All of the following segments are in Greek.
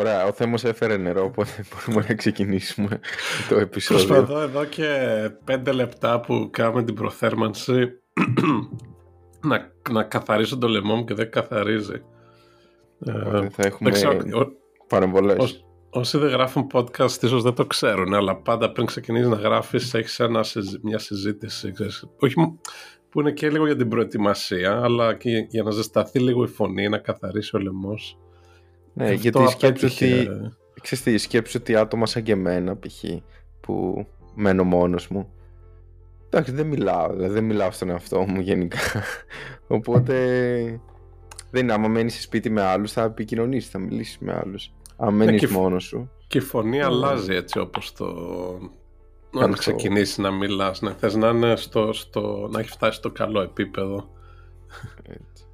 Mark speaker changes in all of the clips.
Speaker 1: Ωραία, ο Θέμος έφερε νερό, οπότε μπορούμε να ξεκινήσουμε το επεισόδιο.
Speaker 2: Προσπαθώ εδώ και πέντε λεπτά που κάνουμε την προθέρμανση να, να καθαρίσω το λαιμό μου και δεν καθαρίζει.
Speaker 1: Οπότε θα έχουμε
Speaker 2: δεν ξέρω, ο-
Speaker 1: παρεμβολές.
Speaker 2: Ως- Όσοι δεν γράφουν podcast ίσως δεν το ξέρουν, αλλά πάντα πριν ξεκινήσεις να γράφεις έχεις ένα, συζη- μια συζήτηση, ξέρεις, όχι μ- που είναι και λίγο για την προετοιμασία, αλλά και για να ζεσταθεί λίγο η φωνή, να καθαρίσει ο λαιμός.
Speaker 1: Ναι,
Speaker 2: Αυτό
Speaker 1: γιατί σκέψου
Speaker 2: απέτυχε.
Speaker 1: ότι, ξέρεις τι, σκέψου ότι άτομα σαν και εμένα π.χ. που μένω μόνος μου εντάξει δεν μιλάω, δηλαδή δεν μιλάω στον εαυτό μου γενικά οπότε δεν είναι άμα μένεις σε σπίτι με άλλους θα επικοινωνήσεις, θα μιλήσεις με άλλους αν μένεις
Speaker 2: και φ-
Speaker 1: μόνος σου
Speaker 2: Και η φωνή
Speaker 1: Ναι.
Speaker 2: αλλάζει έτσι όπως το...
Speaker 1: Κάνω
Speaker 2: Αν
Speaker 1: το-
Speaker 2: ξεκινήσεις να μιλάς, ναι, θες να, είναι στο, στο, να έχει φτάσει στο καλό επίπεδο.
Speaker 1: έτσι.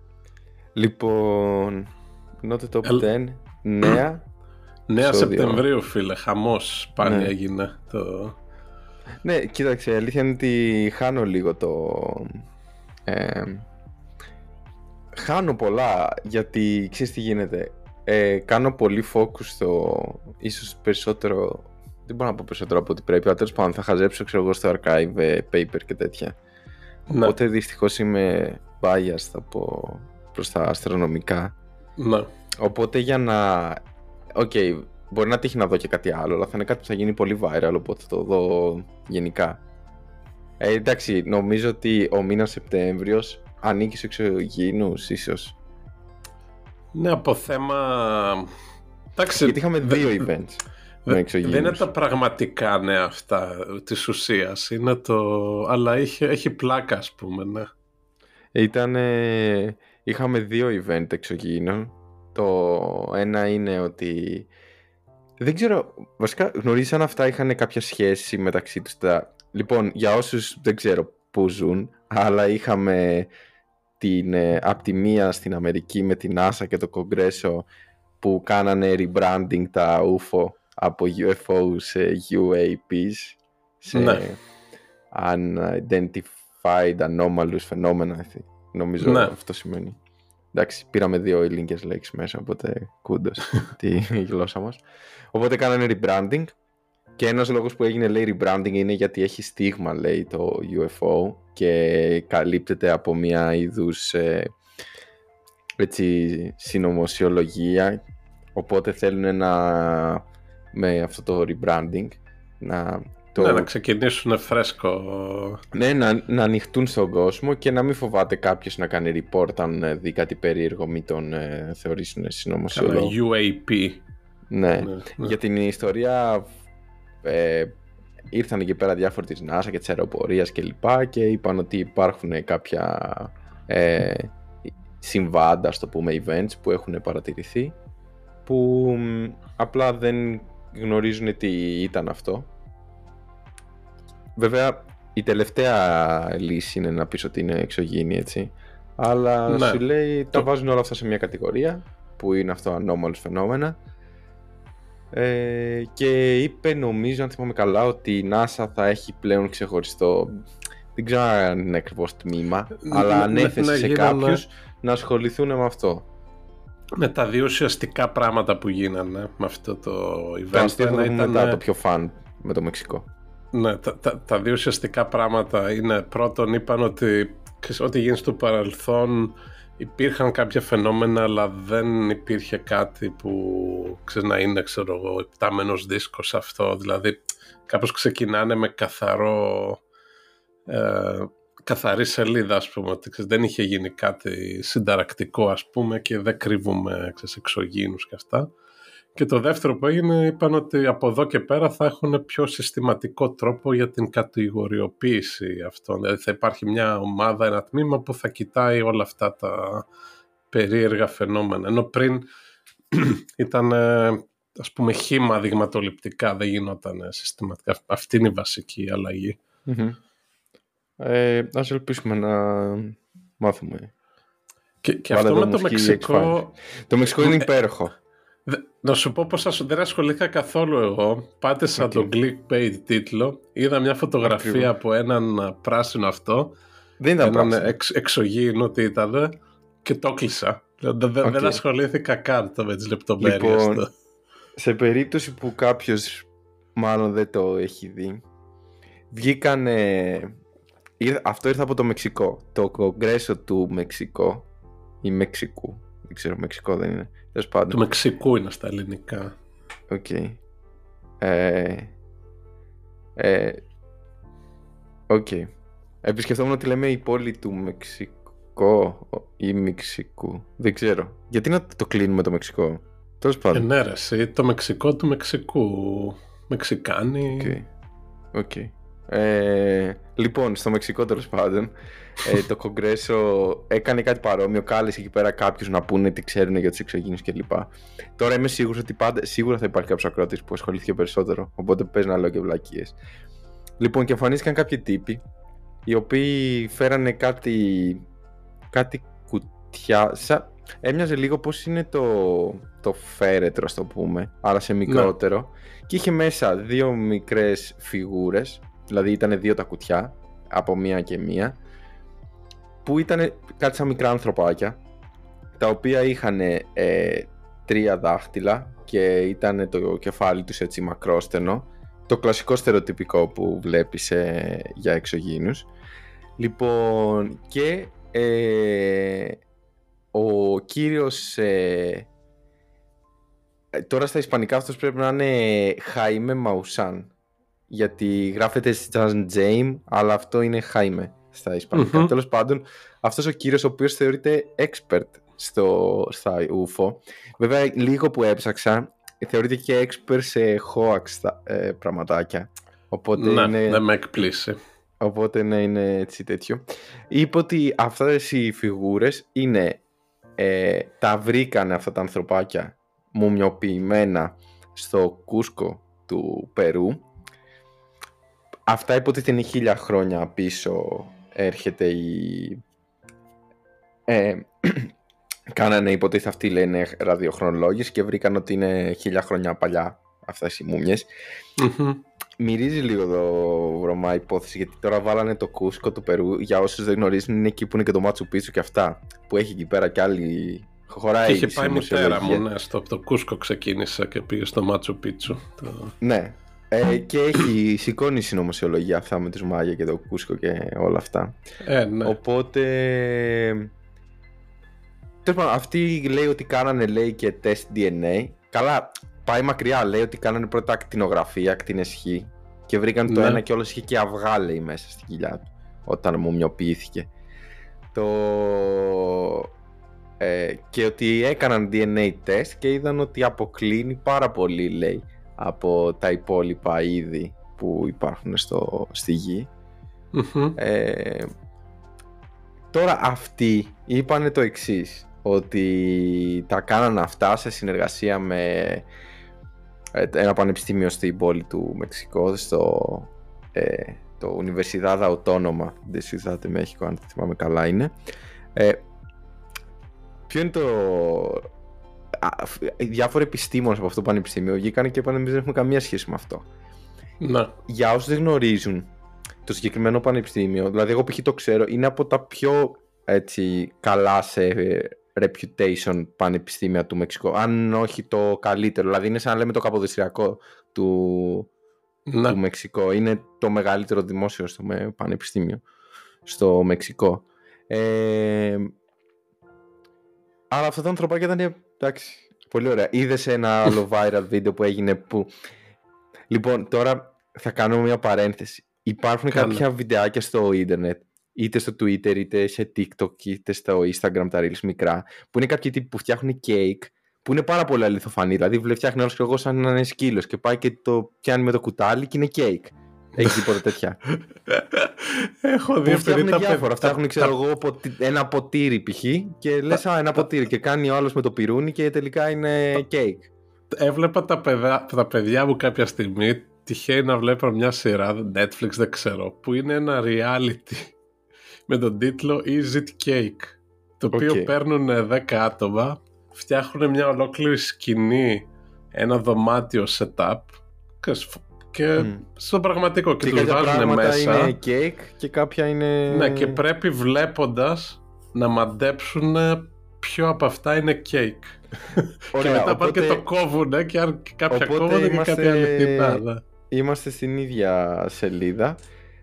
Speaker 1: λοιπόν Νότε το
Speaker 2: Ελ-
Speaker 1: 10 νέα
Speaker 2: 9
Speaker 1: Επεισόδιο.
Speaker 2: Σεπτεμβρίου φίλε, χαμός πάλι
Speaker 1: Ναι.
Speaker 2: έγινε το...
Speaker 1: Ναι, κοίταξε, η αλήθεια είναι ότι χάνω λίγο το... Ε, χάνω πολλά, γιατί ξέρεις τι γίνεται. Ε, κάνω πολύ focus στο ίσως περισσότερο... Δεν μπορώ να πω περισσότερο από ό,τι πρέπει, αλλά τέλος πάντων θα χαζέψω ξέρω εγώ στο archive ε, paper και τέτοια.
Speaker 2: Ναι,
Speaker 1: Οπότε δυστυχώς είμαι biased από προς τα αστρονομικά.
Speaker 2: ναι.
Speaker 1: Οπότε για να. Οκ, μπορεί να τύχει να δω και κάτι άλλο, αλλά θα είναι κάτι που θα γίνει πολύ viral, οπότε θα το δω γενικά. Ε, εντάξει, νομίζω ότι ο μήνας Σεπτέμβριος ανήκει στους εξωγήινους, ίσως.
Speaker 2: Ναι, από θέμα... Εντάξει,
Speaker 1: Γιατί είχαμε
Speaker 2: δε-
Speaker 1: δύο events με
Speaker 2: δε- δεν
Speaker 1: εξωγήινους.
Speaker 2: είναι τα πραγματικά ναι αυτά της ουσίας, είναι το... αλλά έχει, έχει πλάκα ας πούμε, ναι.
Speaker 1: Ήταν, είχαμε δύο event εξωγήινων. Το ένα είναι ότι. Δεν ξέρω, βασικά γνωρίζεις αν αυτά είχαν κάποια σχέση μεταξύ τους. Τα... Λοιπόν, για όσους δεν ξέρω πού ζουν, αλλά είχαμε την, ε, απ' τη μία στην Αμερική με την NASA και το Κογκρέσο που κάνανε rebranding τα UFO από UFO σε UAPs σε
Speaker 2: Ναι.
Speaker 1: Unidentified Anomalous Phenomena νομίζω
Speaker 2: Ναι.
Speaker 1: αυτό σημαίνει εντάξει πήραμε δύο ελληνικές λέξεις μέσα οπότε κούντος τη γλώσσα μας οπότε κάνανε rebranding και ένας λόγος που έγινε λέει rebranding είναι γιατί έχει στίγμα λέει το UFO και καλύπτεται από μια είδους ε, έτσι συνωμοσιολογία οπότε θέλουν να με αυτό το rebranding να το
Speaker 2: Ναι, να ξεκινήσουν φρέσκο.
Speaker 1: ναι, να, να ανοιχτούν στον κόσμο και να μην φοβάται κάποιος να κάνει report αν ε, δει κάτι περίεργο, μην τον ε, θεωρήσουν
Speaker 2: Κάνα
Speaker 1: συνωμοσιολόγο.
Speaker 2: UAP.
Speaker 1: Ναι.
Speaker 2: Ναι, ναι.
Speaker 1: Για την ιστορία ε, ήρθαν εκεί πέρα διάφοροι της NASA και της αεροπορίας και λοιπά και είπαν ότι υπάρχουν κάποια ε, συμβάντα, στο πούμε, events που έχουν παρατηρηθεί που μ, απλά δεν γνωρίζουν τι ήταν αυτό. Βέβαια, η τελευταία λύση είναι να πεις ότι είναι εξωγήινη, έτσι. Αλλά
Speaker 2: Ναι.
Speaker 1: σου λέει, τα
Speaker 2: Το-
Speaker 1: βάζουν όλα αυτά σε μια κατηγορία που είναι αυτό anomalous φαινόμενα ε, και είπε νομίζω αν θυμάμαι καλά ότι η NASA θα έχει πλέον ξεχωριστό δεν ξέρω αν είναι ακριβώς τμήμα
Speaker 2: Ναι,
Speaker 1: αλλά
Speaker 2: ναι,
Speaker 1: ανέθεσε
Speaker 2: ναι,
Speaker 1: σε
Speaker 2: γίνανε-
Speaker 1: κάποιους να ασχοληθούν με αυτό
Speaker 2: Με τα δύο ουσιαστικά πράγματα που γίνανε με αυτό το event.
Speaker 1: το αστείο θα
Speaker 2: Ένα
Speaker 1: το πούμε
Speaker 2: ήταν-
Speaker 1: μετά το πιο φαν με το Μεξικό
Speaker 2: Ναι, τα, τα, τα δύο ουσιαστικά πράγματα είναι πρώτον είπαν ότι ξέρεις, ό,τι γίνει στο παρελθόν υπήρχαν κάποια φαινόμενα αλλά δεν υπήρχε κάτι που ξέρεις, να είναι ξέρω εγώ υπτάμενος δίσκος αυτό. Δηλαδή κάπως ξεκινάνε με καθαρό ε, καθαρή σελίδα ας πούμε ότι ξέρεις, δεν είχε γίνει κάτι συνταρακτικό ας πούμε και δεν κρύβουμε ξέρεις, εξωγήινους και αυτά και το δεύτερο που έγινε είπαν ότι από εδώ και πέρα θα έχουν πιο συστηματικό τρόπο για την κατηγοριοποίηση αυτών. Δηλαδή θα υπάρχει μια ομάδα, ένα τμήμα που θα κοιτάει όλα αυτά τα περίεργα φαινόμενα. Ενώ πριν ήταν ε, ας πούμε χήμα δειγματοληπτικά, δεν γινόταν ε, συστηματικά. Αυτή είναι η βασική αλλαγή.
Speaker 1: ε, ας ελπίσουμε να μάθουμε
Speaker 2: Και, και
Speaker 1: Βάλε
Speaker 2: αυτό
Speaker 1: εδώ
Speaker 2: με το
Speaker 1: μουσική
Speaker 2: Μεξικό...
Speaker 1: το Μεξικό είναι
Speaker 2: Ε,
Speaker 1: υπέροχο
Speaker 2: Να σου πω πως δεν ασχολήθηκα καθόλου εγώ. Πάτε σαν okay. το clickbait τίτλο. Είδα μια φωτογραφία Ακριβώς. από έναν πράσινο αυτό.
Speaker 1: Δεν ήταν
Speaker 2: έναν
Speaker 1: πράσινο.
Speaker 2: Εξ, εξωγήινο τι ήταν και το έκλεισα. Δεν, okay. δεν ασχολήθηκα καν το με τις λεπτομέρειες.
Speaker 1: Λοιπόν, σε περίπτωση που κάποιος μάλλον δεν το έχει δει, βγήκανε... Αυτό ήρθε από το Μεξικό. Το κογκρέσο του Μεξικό ή Μεξικού. Δεν ξέρω, Μεξικό δεν είναι.
Speaker 2: Του Μεξικού είναι στα ελληνικά.
Speaker 1: OK. Okay. Ε, ε, okay. Επισκεφτόμουν ότι λέμε η πόλη του Μεξικό ή Μεξικού. Δεν ξέρω. Γιατί να το κλείνουμε το Μεξικό; Τέλος πάντων.
Speaker 2: Ε, ναι, ρε, το Μεξικό του Μεξικού. Μεξικάνοι.
Speaker 1: Okay. Okay. Ε, λοιπόν, στο Μεξικό τέλος πάντων, ε, το Κογκρέσο έκανε κάτι παρόμοιο. Κάλεσε εκεί πέρα κάποιους να πούνε τι ξέρουν για τους εξωγήνους κλπ. Τώρα είμαι σίγουρος ότι πάντα, σίγουρα θα υπάρχει κάποιος ακρότη που ασχολήθηκε περισσότερο. Οπότε πες να λέω και βλακίες. Λοιπόν, και εμφανίστηκαν κάποιοι τύποι οι οποίοι φέρανε κάτι, κάτι κουτιά. Σα, έμοιαζε λίγο πώς είναι το, το φέρετρο, το πούμε, αλλά σε μικρότερο. Ναι. Και είχε μέσα δύο μικρές φιγούρες δηλαδή ήταν δύο τα κουτιά από μία και μία που ήταν κάτι σαν μικρά ανθρωπάκια τα οποία είχαν ε, τρία δάχτυλα και ήταν το κεφάλι τους έτσι μακρόστενο. Το κλασικό στερεοτυπικό που βλέπεις ε, για εξωγήινους. Λοιπόν και ε, ο κύριος ε, τώρα στα ισπανικά αυτός πρέπει να είναι Χαΐμε Μαουσάν γιατί γράφεται σαν James, αλλά αυτό είναι Jaime στα ισπανικα mm Τέλος πάντων, αυτός ο κύριος ο οποίος θεωρείται expert στο, στα UFO. Βέβαια, λίγο που έψαξα, θεωρείται και expert σε hoax ε, πραγματάκια. Οπότε
Speaker 2: ναι,
Speaker 1: είναι...
Speaker 2: δεν με εκπλήσει.
Speaker 1: Οπότε ναι, είναι έτσι τέτοιο. Είπε ότι αυτές οι φιγούρες είναι, ε, τα βρήκανε αυτά τα ανθρωπάκια μουμιοποιημένα στο Κούσκο του Περού Αυτά υποτίθεται είναι χίλια χρόνια πίσω έρχεται η... Ε, κάνανε υποτίθεται αυτοί λένε ραδιοχρονολόγηση και βρήκαν ότι είναι χίλια χρόνια παλιά αυτά οι μουμιες Μυρίζει λίγο εδώ βρωμά υπόθεση γιατί τώρα βάλανε το Κούσκο του Περού. Για όσους δεν γνωρίζουν είναι εκεί που είναι και το Μάτσου Πίτσου και αυτά που έχει εκεί πέρα κι άλλη χωράει
Speaker 2: Είχε πάει η μητέρα μου, ναι, στο το Κούσκο ξεκίνησα και πήγε στο Μάτσου Πίτσου. Το...
Speaker 1: Ναι, ε, και έχει σηκώνει η συνωμοσιολογία αυτά με τους Μάγια και το Κούσκο και όλα αυτά.
Speaker 2: Ε, ναι.
Speaker 1: Οπότε... Τέλος αυτή λέει ότι κάνανε λέει και τεστ DNA. Καλά, πάει μακριά. Λέει ότι κάνανε πρώτα ακτινογραφία, ακτινεσχή και βρήκαν το ναι. ένα και όλος είχε και αυγά λέει μέσα στην κοιλιά του όταν μουμιοποιήθηκε. Το... Ε, και ότι έκαναν DNA test και είδαν ότι αποκλίνει πάρα πολύ λέει από τα υπόλοιπα είδη που υπάρχουν στο, στη γη. Ε, τώρα αυτοί είπαν το εξής ότι τα κάναν αυτά σε συνεργασία με ε, ένα πανεπιστήμιο στην πόλη του Μεξικό στο ε, το Universidad Autónoma de Ciudad de México αν θυμάμαι καλά είναι ε, ποιο είναι το οι διάφοροι επιστήμονες από αυτό το πανεπιστήμιο βγήκαν και είπαν εμείς δεν έχουμε καμία σχέση με αυτό.
Speaker 2: Να.
Speaker 1: Για όσους δεν γνωρίζουν το συγκεκριμένο πανεπιστήμιο, δηλαδή εγώ π.χ. το ξέρω, είναι από τα πιο έτσι, καλά σε reputation πανεπιστήμια του Μεξικού. Αν όχι το καλύτερο, δηλαδή είναι σαν να λέμε το καποδιστριακό του, να. του Μεξικού. Είναι το μεγαλύτερο δημόσιο στο πανεπιστήμιο στο Μεξικό. Ε, αλλά αυτά τα ανθρωπάκια ήταν Εντάξει, πολύ ωραία. Είδες ένα άλλο viral βίντεο που έγινε που. Λοιπόν, τώρα θα κάνουμε μια παρένθεση. Υπάρχουν κάποια βιντεάκια στο ίντερνετ, είτε στο Twitter, είτε σε TikTok, είτε στο Instagram, τα reels μικρά, που είναι κάποιοι τύποι που φτιάχνουν cake, που είναι πάρα πολύ αληθοφανή. Δηλαδή, βλέπει φτιάχνει άλλος και εγώ σαν να είναι σκύλος και πάει και το πιάνει με το κουτάλι και είναι cake. Έχει τίποτα τέτοια;
Speaker 2: Έχω δει
Speaker 1: αυτά. διάφορα. Αυτά έχουν, ξέρω εγώ, ένα ποτήρι π.χ. και λες, Α, ένα ποτήρι. Και κάνει ο άλλος με το πυρούνι και τελικά είναι κέικ.
Speaker 2: Έβλεπα τα παιδιά, τα παιδιά μου κάποια στιγμή. Τυχαίνει να βλέπω μια σειρά, Netflix δεν ξέρω, που είναι ένα reality με τον τίτλο Is It Cake; Το οποίο παίρνουν 10 άτομα, φτιάχνουν μια ολόκληρη σκηνή, ένα δωμάτιο setup και mm. στο πραγματικό και, και τους βάζουν μέσα.
Speaker 1: είναι cake και κάποια είναι...
Speaker 2: Ναι, και πρέπει βλέποντας να μαντέψουν ποιο από αυτά είναι cake. Ωραία, και μετά οπότε... πάνε και το κόβουν και αν κάποια κόβουν είμαστε... και κάποια αληθινά.
Speaker 1: Είμαστε στην ίδια σελίδα.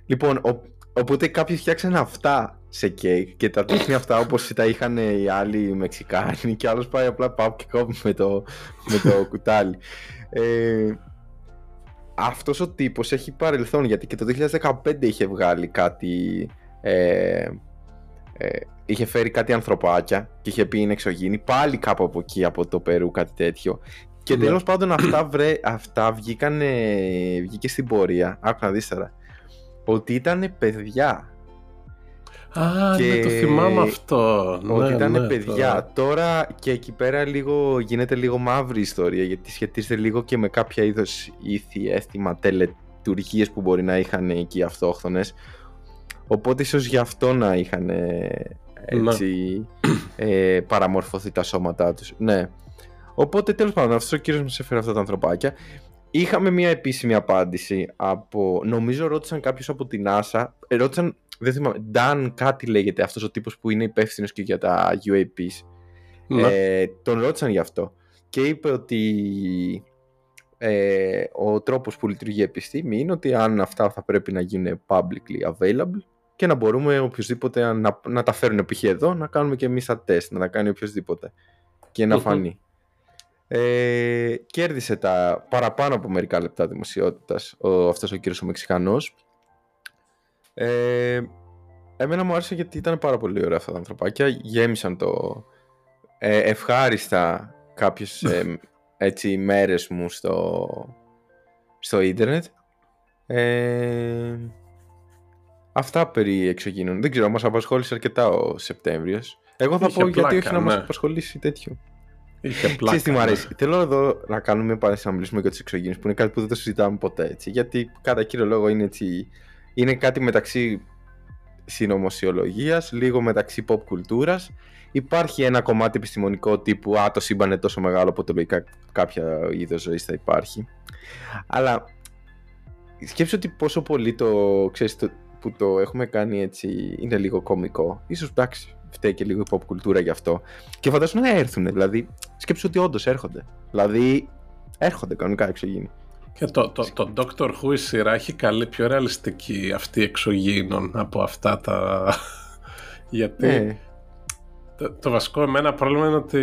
Speaker 1: Λοιπόν, ο... οπότε κάποιοι φτιάξαν αυτά σε κέικ και τα τέχνη αυτά όπως τα είχαν οι άλλοι Μεξικάνοι και άλλος πάει απλά πάω και κόβει με το, με το κουτάλι. Ε, αυτός ο τύπος έχει παρελθόν γιατί και το 2015 είχε βγάλει κάτι ε, ε, είχε φέρει κάτι ανθρωπάκια και είχε πει είναι εξωγήινη πάλι κάπου από εκεί από το Περού κάτι τέτοιο και ναι. τέλος πάντων αυτά, βρε, αυτά βγήκαν, βγήκε στην πορεία άκου να δεις τώρα ότι ήταν παιδιά
Speaker 2: Α, και... ναι, το θυμάμαι αυτό.
Speaker 1: Ότι
Speaker 2: ναι,
Speaker 1: ήταν
Speaker 2: ναι,
Speaker 1: παιδιά. Τώρα και εκεί πέρα λίγο, γίνεται λίγο μαύρη ιστορία γιατί σχετίζεται λίγο και με κάποια είδος ήθη, αίσθημα, τελετουργίες που μπορεί να είχαν εκεί οι αυτόχθονες. Οπότε ίσως γι' αυτό να είχαν έτσι ε, παραμορφωθεί τα σώματά τους. Ναι. Οπότε τέλος πάντων αυτός ο κύριος μας έφερε αυτά τα ανθρωπάκια. Είχαμε μια επίσημη απάντηση από, νομίζω ρώτησαν κάποιος από την NASA, ε, ρώτησαν δεν θυμάμαι, Dan κάτι λέγεται αυτός ο τύπος που είναι υπεύθυνος και για τα UAPs. Ναι. Ε, τον ρώτησαν γι' αυτό και είπε ότι ε, ο τρόπος που λειτουργεί η επιστήμη είναι ότι αν αυτά θα πρέπει να γίνουν publicly available και να μπορούμε οποιοδήποτε να, να τα φέρουν π.χ. εδώ να κάνουμε και εμείς τα τεστ, να τα κάνει οποιοδήποτε και να φανεί. Ε, κέρδισε τα παραπάνω από μερικά λεπτά δημοσιότητας ο, αυτός ο κύριος ο Μεξικανός ε, εμένα μου άρεσε γιατί ήταν πάρα πολύ ωραία αυτά τα ανθρωπάκια. Γέμισαν το ε, ευχάριστα κάποιες ε, έτσι μέρες μου στο, στο ίντερνετ. Ε, αυτά περί εξωγήνων. Δεν ξέρω, μας απασχόλησε αρκετά ο Σεπτέμβριος. Εγώ θα πω γιατί όχι να μας ναι. απασχολήσει τέτοιο.
Speaker 2: Είχε πλάκα. τι μου
Speaker 1: ναι. αρέσει. Θέλω εδώ να κάνουμε πάλι να μιλήσουμε για τους εξωγήνους που είναι κάτι που δεν το συζητάμε ποτέ έτσι. Γιατί κατά κύριο λόγο είναι έτσι είναι κάτι μεταξύ συνωμοσιολογίας, λίγο μεταξύ pop κουλτούρας. Υπάρχει ένα κομμάτι επιστημονικό τύπου «Α, το σύμπαν είναι τόσο μεγάλο, το λογικά κάποια είδος ζωής θα υπάρχει». Αλλά σκέψου ότι πόσο πολύ το, ξέρεις, το, που το έχουμε κάνει έτσι είναι λίγο κομικό. Ίσως εντάξει, φταίει και λίγο η pop κουλτούρα γι' αυτό. Και φαντάσου να έρθουν, δηλαδή, σκέψου ότι όντως έρχονται. Δηλαδή, έρχονται κανονικά εξωγήινοι.
Speaker 2: Και το, το, το Doctor Who η σειρά έχει καλή πιο ρεαλιστική αυτή εξωγήινων από αυτά τα... Γιατί ναι. το, το, βασικό εμένα πρόβλημα είναι ότι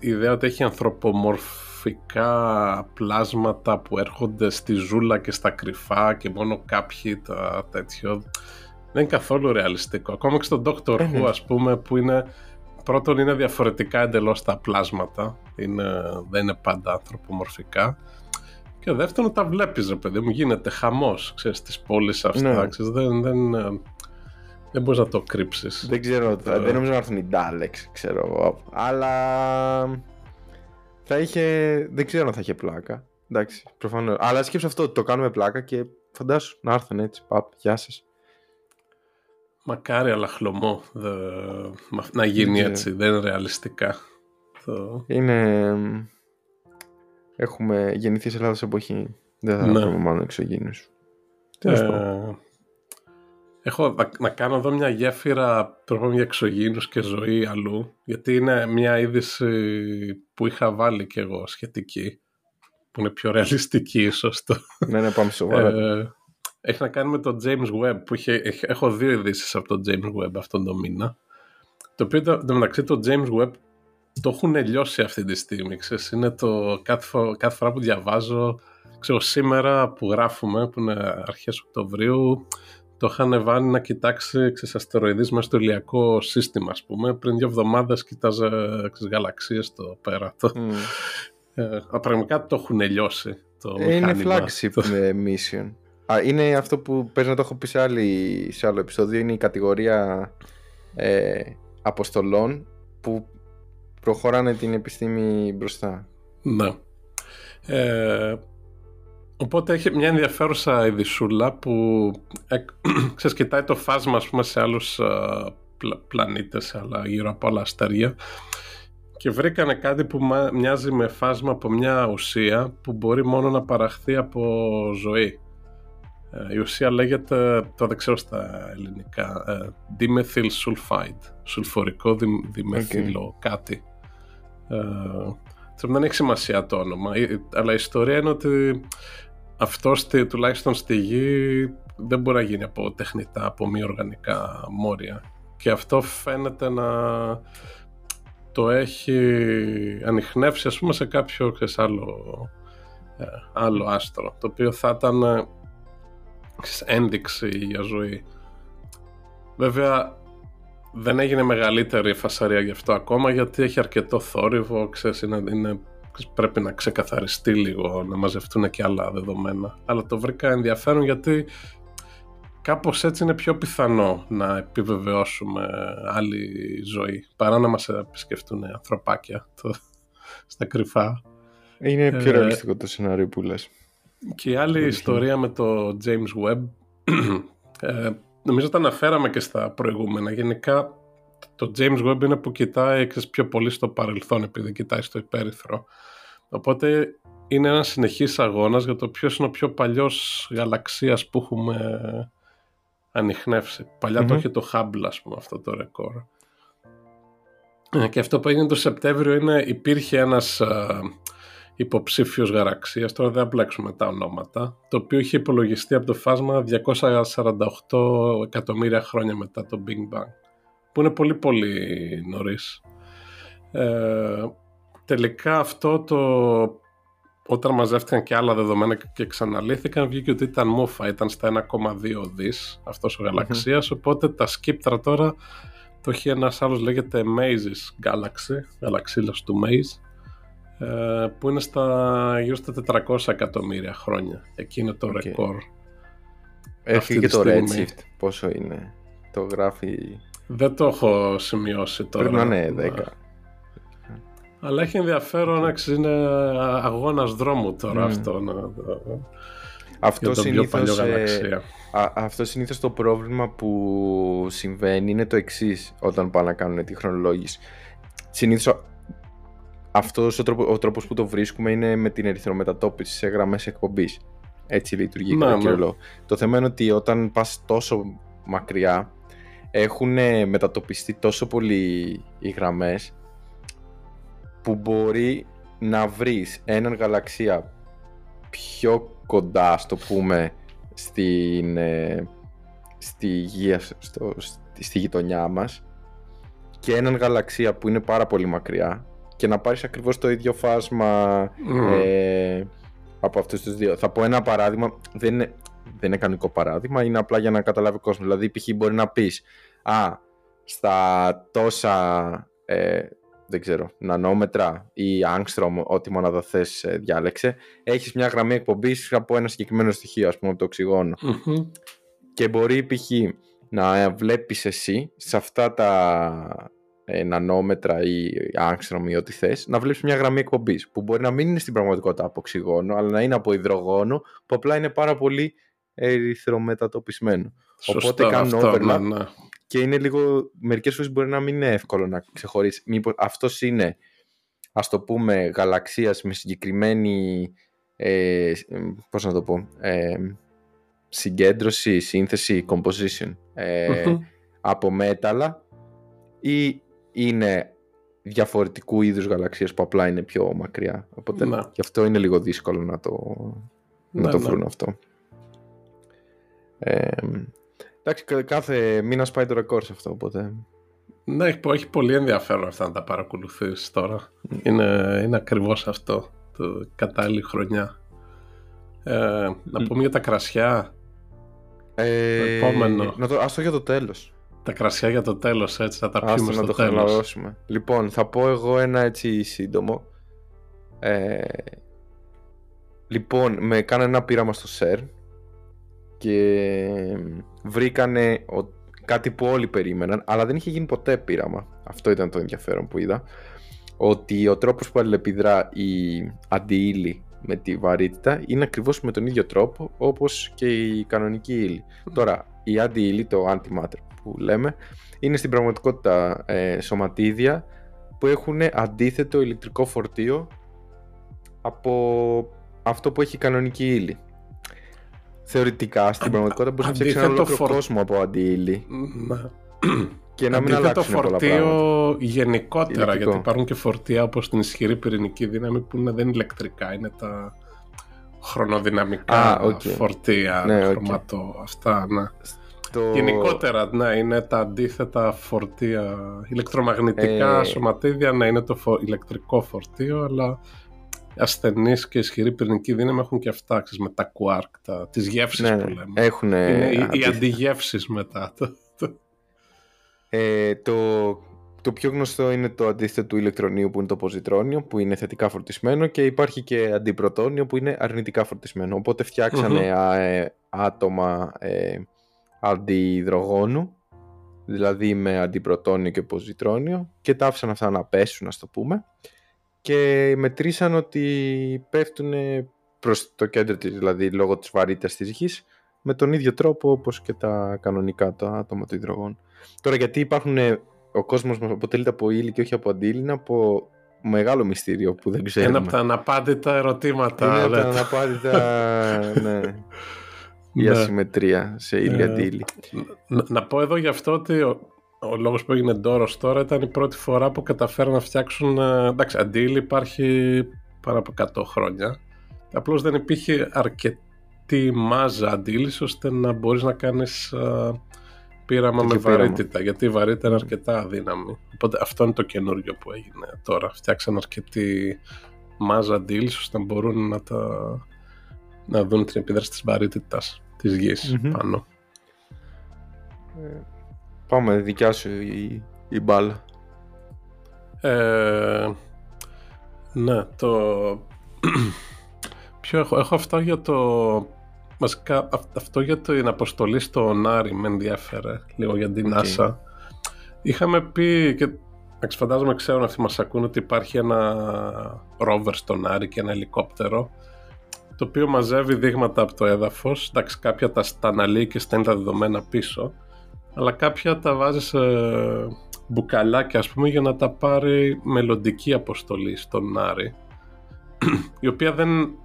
Speaker 2: η ιδέα ότι έχει ανθρωπομορφικά πλάσματα που έρχονται στη ζούλα και στα κρυφά και μόνο κάποιοι τα τέτοιο δεν είναι καθόλου ρεαλιστικό. Ακόμα και στο Doctor ε, ναι. Who ας πούμε που είναι πρώτον είναι διαφορετικά εντελώς τα πλάσματα είναι, δεν είναι πάντα ανθρωπομορφικά και δεύτερον, τα βλέπεις, ρε παιδί μου, γίνεται χαμός στι πόλεις αυτά. Ναι. Ξέρεις, δεν, δεν, ε, δεν μπορείς να το κρύψεις.
Speaker 1: Δεν ξέρω, θα, δεν νομίζω να έρθουν οι Daleks, ξέρω εγώ. Αλλά θα είχε. Δεν ξέρω αν θα είχε πλάκα. Εντάξει, προφανώς. Αλλά σκέψω αυτό, το κάνουμε πλάκα και φαντάσου να έρθουν έτσι. Παπ, γεια σας.
Speaker 2: Μακάρι, αλλά χλωμό να γίνει έτσι. Δεν είναι ρεαλιστικά.
Speaker 1: Είναι έχουμε γεννηθεί σε λάθος εποχή. Δεν θα ναι. μάλλον εξωγήινους.
Speaker 2: Ε, έχω να, κάνω εδώ μια γέφυρα τρόπο για εξωγήινους και ζωή αλλού γιατί είναι μια είδηση που είχα βάλει και εγώ σχετική που είναι πιο ρεαλιστική ίσως το...
Speaker 1: ναι, ναι, πάμε σοβαρά. Ε,
Speaker 2: έχει να κάνει με το James Webb που είχε, έχω δύο ειδήσεις από το James Webb αυτόν τον μήνα το οποίο το, μεταξύ το James Webb το έχουν λιώσει αυτή τη στιγμή. Ξέρεις, είναι το κάθε, φο- κάθε φορά που διαβάζω, ξέρω, σήμερα που γράφουμε, που είναι αρχές Οκτωβρίου, το είχαν βάλει να κοιτάξει ξέρεις, αστεροειδείς μέσα στο ηλιακό σύστημα, ας πούμε. Πριν δύο εβδομάδες κοιτάζε ξέρεις, γαλαξίες εδώ πέρα. Το, mm. ε, πραγματικά το έχουν λιώσει το ε,
Speaker 1: Είναι flagship το... mission. Α, είναι αυτό που παίζει να το έχω πει σε, άλλη, σε άλλο επεισόδιο, είναι η κατηγορία ε, αποστολών που προχωράνε την επιστήμη μπροστά.
Speaker 2: Ναι. Ε, οπότε έχει μια ενδιαφέρουσα ειδισούλα που ε, ξέρεις, κοιτάει το φάσμα ας πούμε, σε άλλους πλανήτες, αλλά γύρω από άλλα αστέρια και βρήκανε κάτι που μοιάζει με φάσμα από μια ουσία που μπορεί μόνο να παραχθεί από ζωή. Ε, η ουσία λέγεται, το δεν ξέρω στα ελληνικά, ε, dimethyl sulfide, σουλφορικό διμεθύλο κάτι. Δεν έχει σημασία το όνομα, αλλά η ιστορία είναι ότι αυτό τουλάχιστον στη γη δεν μπορεί να γίνει από τεχνητά, από μη οργανικά μόρια. Και αυτό φαίνεται να το έχει ανοιχνεύσει ας πούμε σε κάποιο ξέρεις, άλλο, ε, άλλο άστρο το οποίο θα ήταν ε, ένδειξη για ζωή βέβαια δεν έγινε μεγαλύτερη φασαρία γι' αυτό ακόμα γιατί έχει αρκετό θόρυβο ξέρεις, είναι, είναι, πρέπει να ξεκαθαριστεί λίγο να μαζευτούν και άλλα δεδομένα αλλά το βρήκα ενδιαφέρον γιατί κάπως έτσι είναι πιο πιθανό να επιβεβαιώσουμε άλλη ζωή παρά να μας επισκεφτούν ανθρωπάκια το, στα κρυφά.
Speaker 1: Είναι πιο ε, ρεαλιστικό το σενάριο που λες.
Speaker 2: Και η άλλη ιστορία με το James Webb ε, νομίζω τα αναφέραμε και στα προηγούμενα. Γενικά το James Webb είναι που κοιτάει πιο πολύ στο παρελθόν επειδή κοιτάει στο υπέρυθρο. Οπότε είναι ένας συνεχής αγώνας για το ποιος είναι ο πιο παλιός γαλαξίας που έχουμε ανοιχνεύσει. το είχε το Hubble, ας πούμε, αυτό το ρεκόρ. Ε, και αυτό που έγινε το Σεπτέμβριο είναι υπήρχε ένας α, υποψήφιος γαλαξίας, τώρα δεν απλέξουμε τα ονόματα, το οποίο είχε υπολογιστεί από το φάσμα 248 εκατομμύρια χρόνια μετά το Big Bang, που είναι πολύ πολύ νωρίς. Ε, τελικά αυτό το όταν μαζεύτηκαν και άλλα δεδομένα και ξαναλύθηκαν βγήκε ότι ήταν μούφα, ήταν στα 1,2 δις αυτός ο γαλαξιας οπότε τα σκύπτρα τώρα το έχει ένας άλλος λέγεται Mazes Galaxy, γαλαξίλας του Maze. ε, που είναι στα γύρω στα 400 εκατομμύρια χρόνια εκεί είναι το okay. ρεκόρ
Speaker 1: έχει και το Redshift πόσο είναι; Το γράφει
Speaker 2: δεν το έχω σημειώσει τώρα
Speaker 1: πρέπει να είναι 10
Speaker 2: αλλά έχει ενδιαφέρον να είναι αγώνας δρόμου τώρα mm. αυτό. Να,
Speaker 1: αυτό συνήθως, ε, αυτό συνήθως το πρόβλημα που συμβαίνει είναι το εξής όταν πάνε να κάνουν τη χρονολόγηση. Συνήθως αυτός ο, τρόπο, ο τρόπος που το βρίσκουμε είναι με την ερυθρομετατόπιση σε γραμμές εκπομπής. Έτσι λειτουργεί ναι, ναι. Το θέμα είναι ότι όταν πας τόσο μακριά έχουν μετατοπιστεί τόσο πολύ οι γραμμές που μπορεί να βρεις έναν γαλαξία πιο κοντά, στο πούμε, στην, ε, στη, γη, στο, στη, γειτονιά μας και έναν γαλαξία που είναι πάρα πολύ μακριά και να πάρεις ακριβώς το ίδιο φάσμα ε, από αυτούς τους δύο. Θα πω ένα παράδειγμα, δεν είναι, δεν είναι κανονικό παράδειγμα, είναι απλά για να καταλάβει ο κόσμος. Δηλαδή, π.χ. μπορεί να πεις, α, στα τόσα ε, δεν ξέρω, νανόμετρα ή άγκστρομ, ό,τι μονάδα θες ε, διάλεξε, έχεις μια γραμμή εκπομπής από ένα συγκεκριμένο στοιχείο, ας πούμε, από το οξυγονο Και μπορεί π.χ. να βλέπεις εσύ σε αυτά τα ε, νανόμετρα ή άγκστρομ ή ό,τι θες, να βλέπεις μια γραμμή εκπομπής που μπορεί να μην είναι στην πραγματικότητα από οξυγόνο, αλλά να είναι από υδρογόνο, που απλά είναι πάρα πολύ ερυθρομετατοπισμένο. Οπότε κάνουν overlap ναι, ναι και είναι λίγο, μερικές φορές μπορεί να μην είναι εύκολο να ξεχωρίσει. Μήπως αυτός είναι, ας το πούμε, γαλαξίας με συγκεκριμένη, ε, πώς να το πω, ε, συγκέντρωση, σύνθεση, composition ε, από μέταλλα ή είναι διαφορετικού είδους γαλαξίες που απλά είναι πιο μακριά. Οπότε να. γι' αυτό είναι λίγο δύσκολο να το, να, το βρουν αυτό. Ε, Εντάξει, κάθε μήνα πάει το ρεκόρ σε αυτό, οπότε...
Speaker 2: Ναι, έχει, πολύ ενδιαφέρον αυτά να τα παρακολουθείς τώρα. Είναι, είναι ακριβώς αυτό, το κατάλληλη χρονιά. Ε, να πούμε για τα κρασιά.
Speaker 1: Ε, το επόμενο. Να το, ας το για το τέλος.
Speaker 2: Τα κρασιά για το τέλος, έτσι, να τα πιούμε στο να το τέλος.
Speaker 1: Λοιπόν, θα πω εγώ ένα έτσι σύντομο. Ε, λοιπόν, με κάνω ένα πείραμα στο CERN και βρήκανε κάτι που όλοι περίμεναν, αλλά δεν είχε γίνει ποτέ πείραμα. Αυτό ήταν το ενδιαφέρον που είδα. Ότι ο τρόπος που αλληλεπιδρά η αντιήλη με τη βαρύτητα είναι ακριβώς με τον ίδιο τρόπο όπως και η κανονική ύλη. Τώρα, η αντιήλη, το antimatter που λέμε, είναι στην πραγματικότητα ε, σωματίδια που έχουν αντίθετο ηλεκτρικό φορτίο από αυτό που έχει κανονική ύλη. Θεωρητικά, στην πραγματικότητα μπορείς να φτιάξει ένα ολόκληρο φορ... κόσμο από αντίύλη. Και να μην αλλάξουν
Speaker 2: φορτίο γενικότερα, γιατί υπάρχουν και φορτία όπως την ισχυρή πυρηνική δύναμη που είναι, δεν είναι ηλεκτρικά, είναι τα χρονοδυναμικά φορτία, ναι, χρωματό, αυτά, ναι. Γενικότερα, ναι, είναι τα αντίθετα φορτία. Ηλεκτρομαγνητικά ε... σωματίδια, ναι, είναι το ηλεκτρικό φορτίο, αλλά ασθενείς και ισχυρή πυρηνική δύναμη έχουν και αυτά, ξέρεις, με τα quark, τα, τις γεύσεις ναι, που λέμε.
Speaker 1: Έχουν,
Speaker 2: είναι οι, οι αντιγεύσεις μετά.
Speaker 1: Ε, το, το πιο γνωστό είναι το αντίθετο του ηλεκτρονίου που είναι το ποζιτρόνιο που είναι θετικά φορτισμένο και υπάρχει και αντιπρωτόνιο που είναι αρνητικά φορτισμένο. Οπότε ε, άτομα ε, αντιυδρογόνου, δηλαδή με αντιπρωτόνιο και ποζιτρόνιο και τα άφησαν αυτά να πέσουν, ας το πούμε και μετρήσαν ότι πέφτουν προς το κέντρο της, δηλαδή λόγω της βαρύτητας της γης με τον ίδιο τρόπο όπως και τα κανονικά τα άτομα του υδρογόνου. Τώρα γιατί υπάρχουν, ο κόσμος μας αποτελείται από ύλη και όχι από αντίληνα, από μεγάλο μυστήριο που δεν ξέρουμε.
Speaker 2: Ένα από τα αναπάντητα ερωτήματα.
Speaker 1: Είναι από τα αναπάντητα, ναι. Η ναι. ασυμμετρία σε ύλη αντίλη.
Speaker 2: Να, να πω εδώ γι' αυτό ότι ο, ο λόγος που έγινε ντόρος τώρα ήταν η πρώτη φορά που καταφέραν να φτιάξουν, ε, εντάξει, αντίλη υπάρχει πάνω από 100 χρόνια. Απλώς δεν υπήρχε αρκετή μάζα αντίληση ώστε να μπορείς να κάνεις uh, πείραμα με βαρύτητα, γιατί η βαρύτητα είναι αρκετά αδύναμη. Οπότε αυτό είναι το καινούριο που έγινε τώρα. Φτιάξαν αρκετή μάζα αντίληση ώστε να μπορούν να, τα... να δουν την επίδραση της βαρύτητας της γης πάνω.
Speaker 1: Ε, πάμε, δικιά σου η, η μπάλα.
Speaker 2: Ε, ναι, το... Ποιο έχω, έχω αυτό για το Βασικά αυτό για την αποστολή στο Νάρι με ενδιαφέρε λίγο για την okay. NASA. Είχαμε πει και φαντάζομαι ξέρουν αυτοί μας ακούνε ότι υπάρχει ένα ρόβερ στο Νάρι και ένα ελικόπτερο το οποίο μαζεύει δείγματα από το έδαφος. Εντάξει, κάποια τα, τα αναλύει και στέλνει τα δεδομένα πίσω αλλά κάποια τα βάζει σε μπουκαλάκια ας πούμε για να τα πάρει μελλοντική αποστολή στον Νάρι η οποία δεν...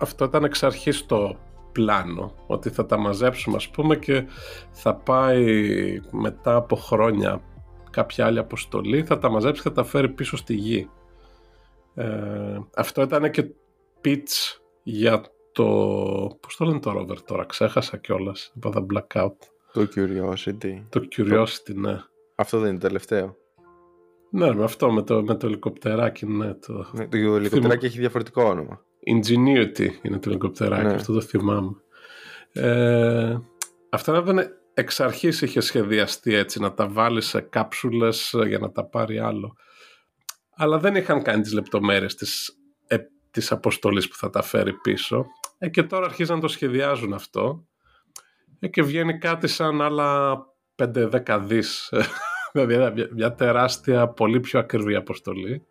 Speaker 2: Αυτό ήταν εξ αρχής το πλάνο ότι θα τα μαζέψουμε ας πούμε και θα πάει μετά από χρόνια κάποια άλλη αποστολή θα τα μαζέψει και θα τα φέρει πίσω στη γη ε, αυτό ήταν και pitch για το πώς το λένε το rover τώρα ξέχασα κιόλας είπα blackout
Speaker 1: το Curiosity
Speaker 2: το Curiosity ναι
Speaker 1: αυτό δεν είναι το τελευταίο
Speaker 2: ναι, με αυτό, με το, με το ελικοπτεράκι, ναι. Το,
Speaker 1: ναι, το ελικοπτεράκι έχει διαφορετικό όνομα.
Speaker 2: Ingenuity είναι το ελικοπτεράκι, ναι. αυτό το θυμάμαι. Ε, αυτό δεν εξ αρχής είχε σχεδιαστεί έτσι, να τα βάλει σε κάψουλες για να τα πάρει άλλο. Αλλά δεν είχαν κάνει τις λεπτομέρειες της, ε, της αποστολής που θα τα φέρει πίσω. Ε, και τώρα αρχίζουν να το σχεδιάζουν αυτό. Ε, και βγαίνει κάτι σαν άλλα 5-10 δις. δηλαδή μια τεράστια, πολύ πιο ακριβή αποστολή.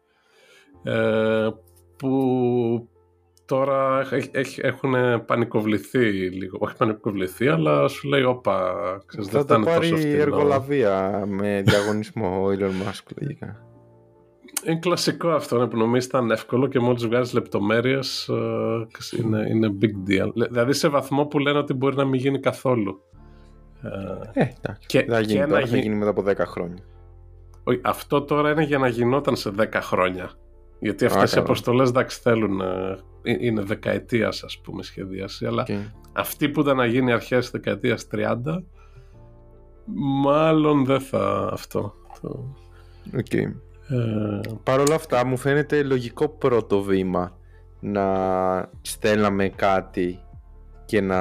Speaker 2: Ε, που τώρα έχουν πανικοβληθεί λίγο. Όχι πανικοβληθεί, αλλά σου λέει όπα,
Speaker 1: ξέρεις, θα δεν τα πάρει η εργολαβία με διαγωνισμό ο Elon Musk λογικά.
Speaker 2: Είναι κλασικό αυτό, ναι, που νομίζεις ήταν εύκολο και μόλις βγάζεις λεπτομέρειες ε, είναι, είναι big deal. Δηλαδή σε βαθμό που λένε ότι μπορεί να μην γίνει καθόλου.
Speaker 1: Ε, εντάξει. Και, θα γίνει, και τώρα, θα γίνει μετά από 10 χρόνια.
Speaker 2: Αυτό τώρα είναι για να γινόταν σε 10 χρόνια. Γιατί αυτές οι αποστολές εντάξει θέλουν. Ε, ε, είναι δεκαετίας, ας πούμε, σχεδίαση. Αλλά αυτή που ήταν να γίνει αρχές δεκαετίας 30, μάλλον δεν θα αυτό.
Speaker 1: Okay. Ε... Παρ' όλα αυτά, μου φαίνεται λογικό πρώτο βήμα να στέλναμε κάτι και να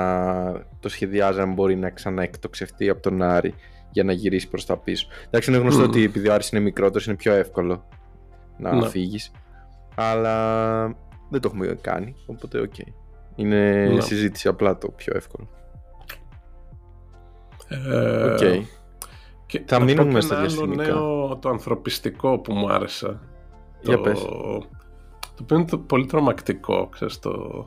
Speaker 1: το σχεδιάζαμε μπορεί να ξαναεκτοξευτεί από τον Άρη για να γυρίσει προς τα πίσω. Εντάξει, είναι γνωστό ότι επειδή ο Άρης είναι μικρότερος είναι πιο εύκολο να ναι. φύγεις αλλά δεν το έχουμε κάνει, οπότε OK. Okay. Είναι ναι. συζήτηση απλά το πιο εύκολο.
Speaker 2: Ε,
Speaker 1: okay. Και θα μείνουμε στα διαστημικά.
Speaker 2: νέο το ανθρωπιστικό που μου άρεσε.
Speaker 1: Για το, πες.
Speaker 2: το οποίο είναι πολύ τρομακτικό, ξέρεις, το...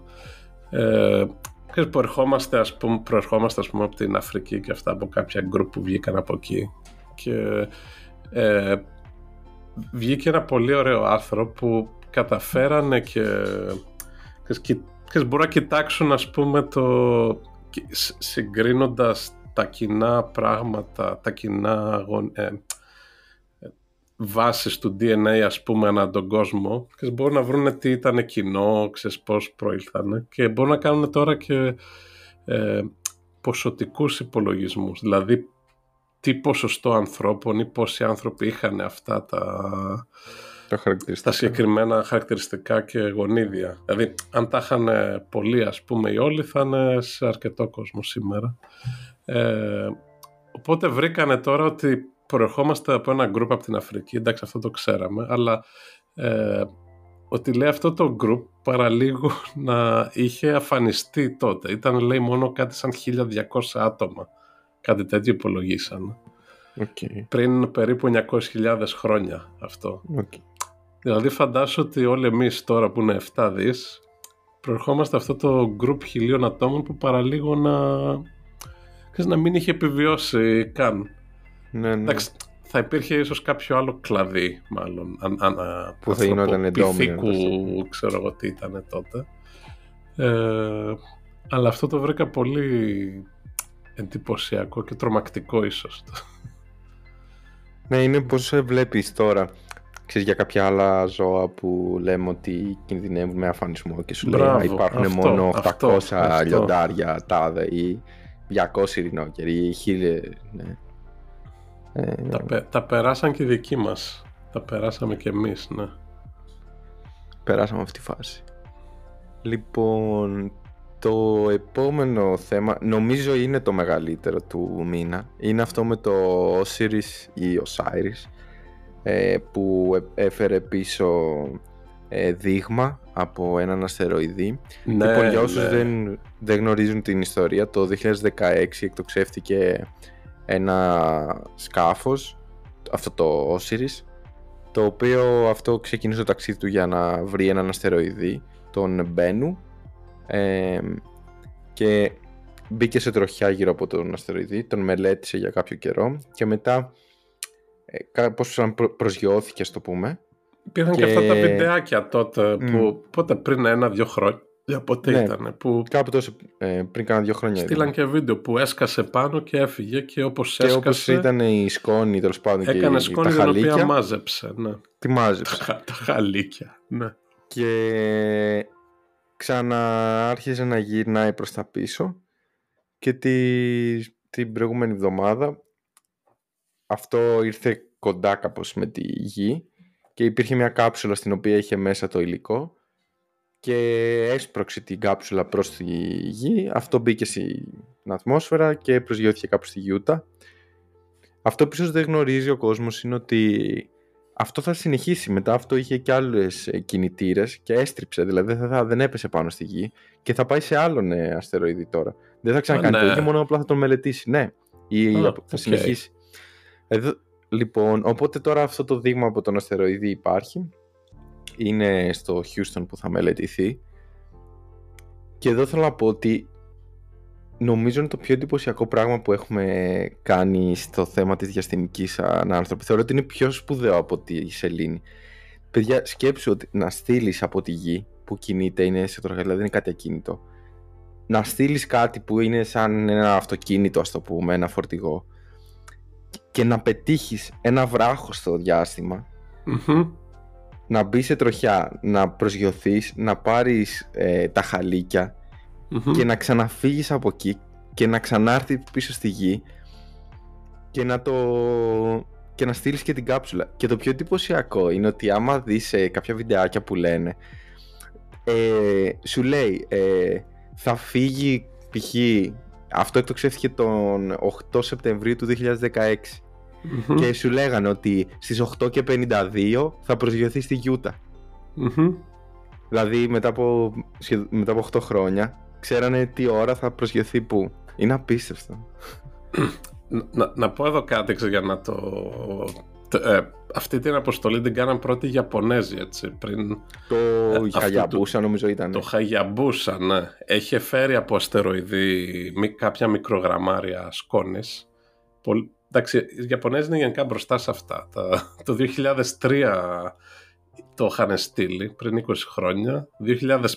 Speaker 2: Ε, ξέρεις, που ερχόμαστε, ας πούμε, προερχόμαστε ας πούμε, από την Αφρική και αυτά από κάποια γκρουπ που βγήκαν από εκεί και ε, βγήκε ένα πολύ ωραίο άρθρο που καταφέρανε και, και, και μπορούν να κοιτάξουν ας πούμε το συγκρίνοντας τα κοινά πράγματα, τα κοινά ε, βάσεις του DNA ας πούμε ανά τον κόσμο και μπορούν να βρουν τι ήταν κοινό, ξέρεις πώς προήλθανε και μπορούν να κάνουν τώρα και ε, ποσοτικούς υπολογισμούς δηλαδή τι ποσοστό ανθρώπων ή πόσοι άνθρωποι είχαν αυτά τα,
Speaker 1: τα, χαρακτηριστικά.
Speaker 2: τα συγκεκριμένα χαρακτηριστικά και γονίδια. Δηλαδή, αν τα είχαν πολλοί, ας πούμε, οι όλοι, θα είναι σε αρκετό κόσμο σήμερα. Ε, οπότε βρήκανε τώρα ότι προερχόμαστε από ένα γκρουπ από την Αφρική, εντάξει αυτό το ξέραμε, αλλά ε, ότι λέει αυτό το γκρουπ παραλίγο να είχε αφανιστεί τότε. Ήταν λέει μόνο κάτι σαν 1200 άτομα. Κάτι τέτοιο υπολογίσαν.
Speaker 1: Okay.
Speaker 2: Πριν περίπου 900.000 χρόνια αυτό.
Speaker 1: Okay.
Speaker 2: Δηλαδή φαντάσου ότι όλοι εμείς τώρα που είναι 7 δις προερχόμαστε αυτό το γκρουπ χιλίων ατόμων που παραλίγο να, να μην είχε επιβιώσει καν.
Speaker 1: Ναι, ναι.
Speaker 2: Εντάξει, θα υπήρχε ίσως κάποιο άλλο κλαδί μάλλον αν, αν,
Speaker 1: που θα γινόταν
Speaker 2: εντόμιο ξέρω εγώ τι ήταν τότε ε, αλλά αυτό το βρήκα πολύ εντυπωσιακό και τρομακτικό ίσως
Speaker 1: ναι είναι πως βλέπεις τώρα ξέρεις για κάποια άλλα ζώα που λέμε ότι κινδυνεύουν με αφανισμό και σου λέει υπάρχουν αυτό, μόνο 800 αυτό, λιοντάρια τάδε ή 200 ρινόκεροι ή 1000 ναι.
Speaker 2: Ε, τα, τα περάσαν και οι δικοί μας. Τα περάσαμε και εμείς, ναι.
Speaker 1: Περάσαμε αυτή τη φάση. Λοιπόν, το επόμενο θέμα, νομίζω είναι το μεγαλύτερο του μήνα, είναι αυτό με το Osiris ή Osiris, ε, που έφερε πίσω ε, δείγμα από έναν αστεροειδή. Ναι, λοιπόν, για όσους ναι. δεν, δεν γνωρίζουν την ιστορία, το 2016 εκτοξεύτηκε ένα σκάφος, αυτό το Osiris, το οποίο αυτό ξεκίνησε το ταξίδι του για να βρει έναν αστεροειδή, τον Μπένου, και μπήκε σε τροχιά γύρω από τον αστεροειδή, τον μελέτησε για κάποιο καιρό και μετά ε, κάπως προσγειώθηκε, στο πούμε.
Speaker 2: Υπήρχαν και... και αυτά τα βιντεάκια τότε, που, πότε πριν ένα-δυο χρόνια, για πότε ναι, ήταν. Που...
Speaker 1: Κάπου τόσο ε, πριν κάνα δύο χρόνια.
Speaker 2: Στείλαν και βίντεο που έσκασε πάνω και έφυγε και όπως έσκασε. Και όπως
Speaker 1: ήταν η σκόνη τέλος πάντων.
Speaker 2: Έκανε
Speaker 1: και
Speaker 2: σκόνη
Speaker 1: τα
Speaker 2: την οποία μάζεψε. Ναι.
Speaker 1: Τι μάζεψε.
Speaker 2: τα χαλίκια. Ναι.
Speaker 1: Και ξανάρχιζε να γυρνάει προς τα πίσω και τη, την προηγούμενη εβδομάδα αυτό ήρθε κοντά κάπως με τη γη και υπήρχε μια κάψουλα στην οποία είχε μέσα το υλικό και έσπρωξε την κάψουλα προς τη γη. Αυτό μπήκε στην ατμόσφαιρα και προσγειώθηκε κάπου στη Γιούτα. Αυτό που ίσως δεν γνωρίζει ο κόσμος είναι ότι αυτό θα συνεχίσει. Μετά αυτό είχε και άλλες κινητήρες και έστριψε, δηλαδή θα, δεν έπεσε πάνω στη γη και θα πάει σε άλλον ε, αστεροειδή τώρα. Δεν θα ξανακάνει ναι. το ίδιο, μόνο απλά θα τον μελετήσει. Ναι, ή θα συνεχίσει. Εδώ, λοιπόν, οπότε τώρα αυτό το δείγμα από τον αστεροειδή υπάρχει είναι στο Houston που θα μελετηθεί και εδώ θέλω να πω ότι νομίζω είναι το πιο εντυπωσιακό πράγμα που έχουμε κάνει στο θέμα της διαστημικής ανάνθρωπης. Θεωρώ ότι είναι πιο σπουδαίο από τη σελήνη. Παιδιά, σκέψου ότι να στείλεις από τη γη που κινείται, είναι σε τροχιά, δηλαδή είναι κάτι ακίνητο. Να στείλεις κάτι που είναι σαν ένα αυτοκίνητο, ας το πούμε, ένα φορτηγό και να πετύχεις ένα βράχο στο διαστημα να μπεις σε τροχιά, να προσγειωθείς, να πάρεις ε, τα χαλικια και να ξαναφύγεις από εκεί και να ξανάρθει πίσω στη γη και να το και να στείλεις και την κάψουλα. Και το πιο εντυπωσιακό είναι ότι άμα δεις ε, κάποια βιντεάκια που λένε ε, σου λέει ε, θα φύγει π.χ. αυτό εκτοξεύτηκε τον 8 Σεπτεμβρίου του 2016 και σου λέγανε ότι στις 8 και 52 θα προσγειωθείς στη γιουτα Δηλαδή μετά από, μετά από 8 χρόνια ξέρανε τι ώρα θα προσγειωθεί πού. Είναι απίστευτο.
Speaker 2: να, να πω εδώ κάτι για να το... Ε, αυτή την αποστολή την κάναν πρώτη οι Ιαπωνέζοι έτσι πριν
Speaker 1: Το ε, Χαγιαμπούσα νομίζω ήταν
Speaker 2: Το Χαγιαμπούσα ναι. Έχει φέρει από αστεροειδή κάποια μικρογραμμάρια σκόνης εντάξει, οι Ιαπωνέζοι είναι γενικά μπροστά σε αυτά. το 2003 το είχαν στείλει πριν 20 χρόνια.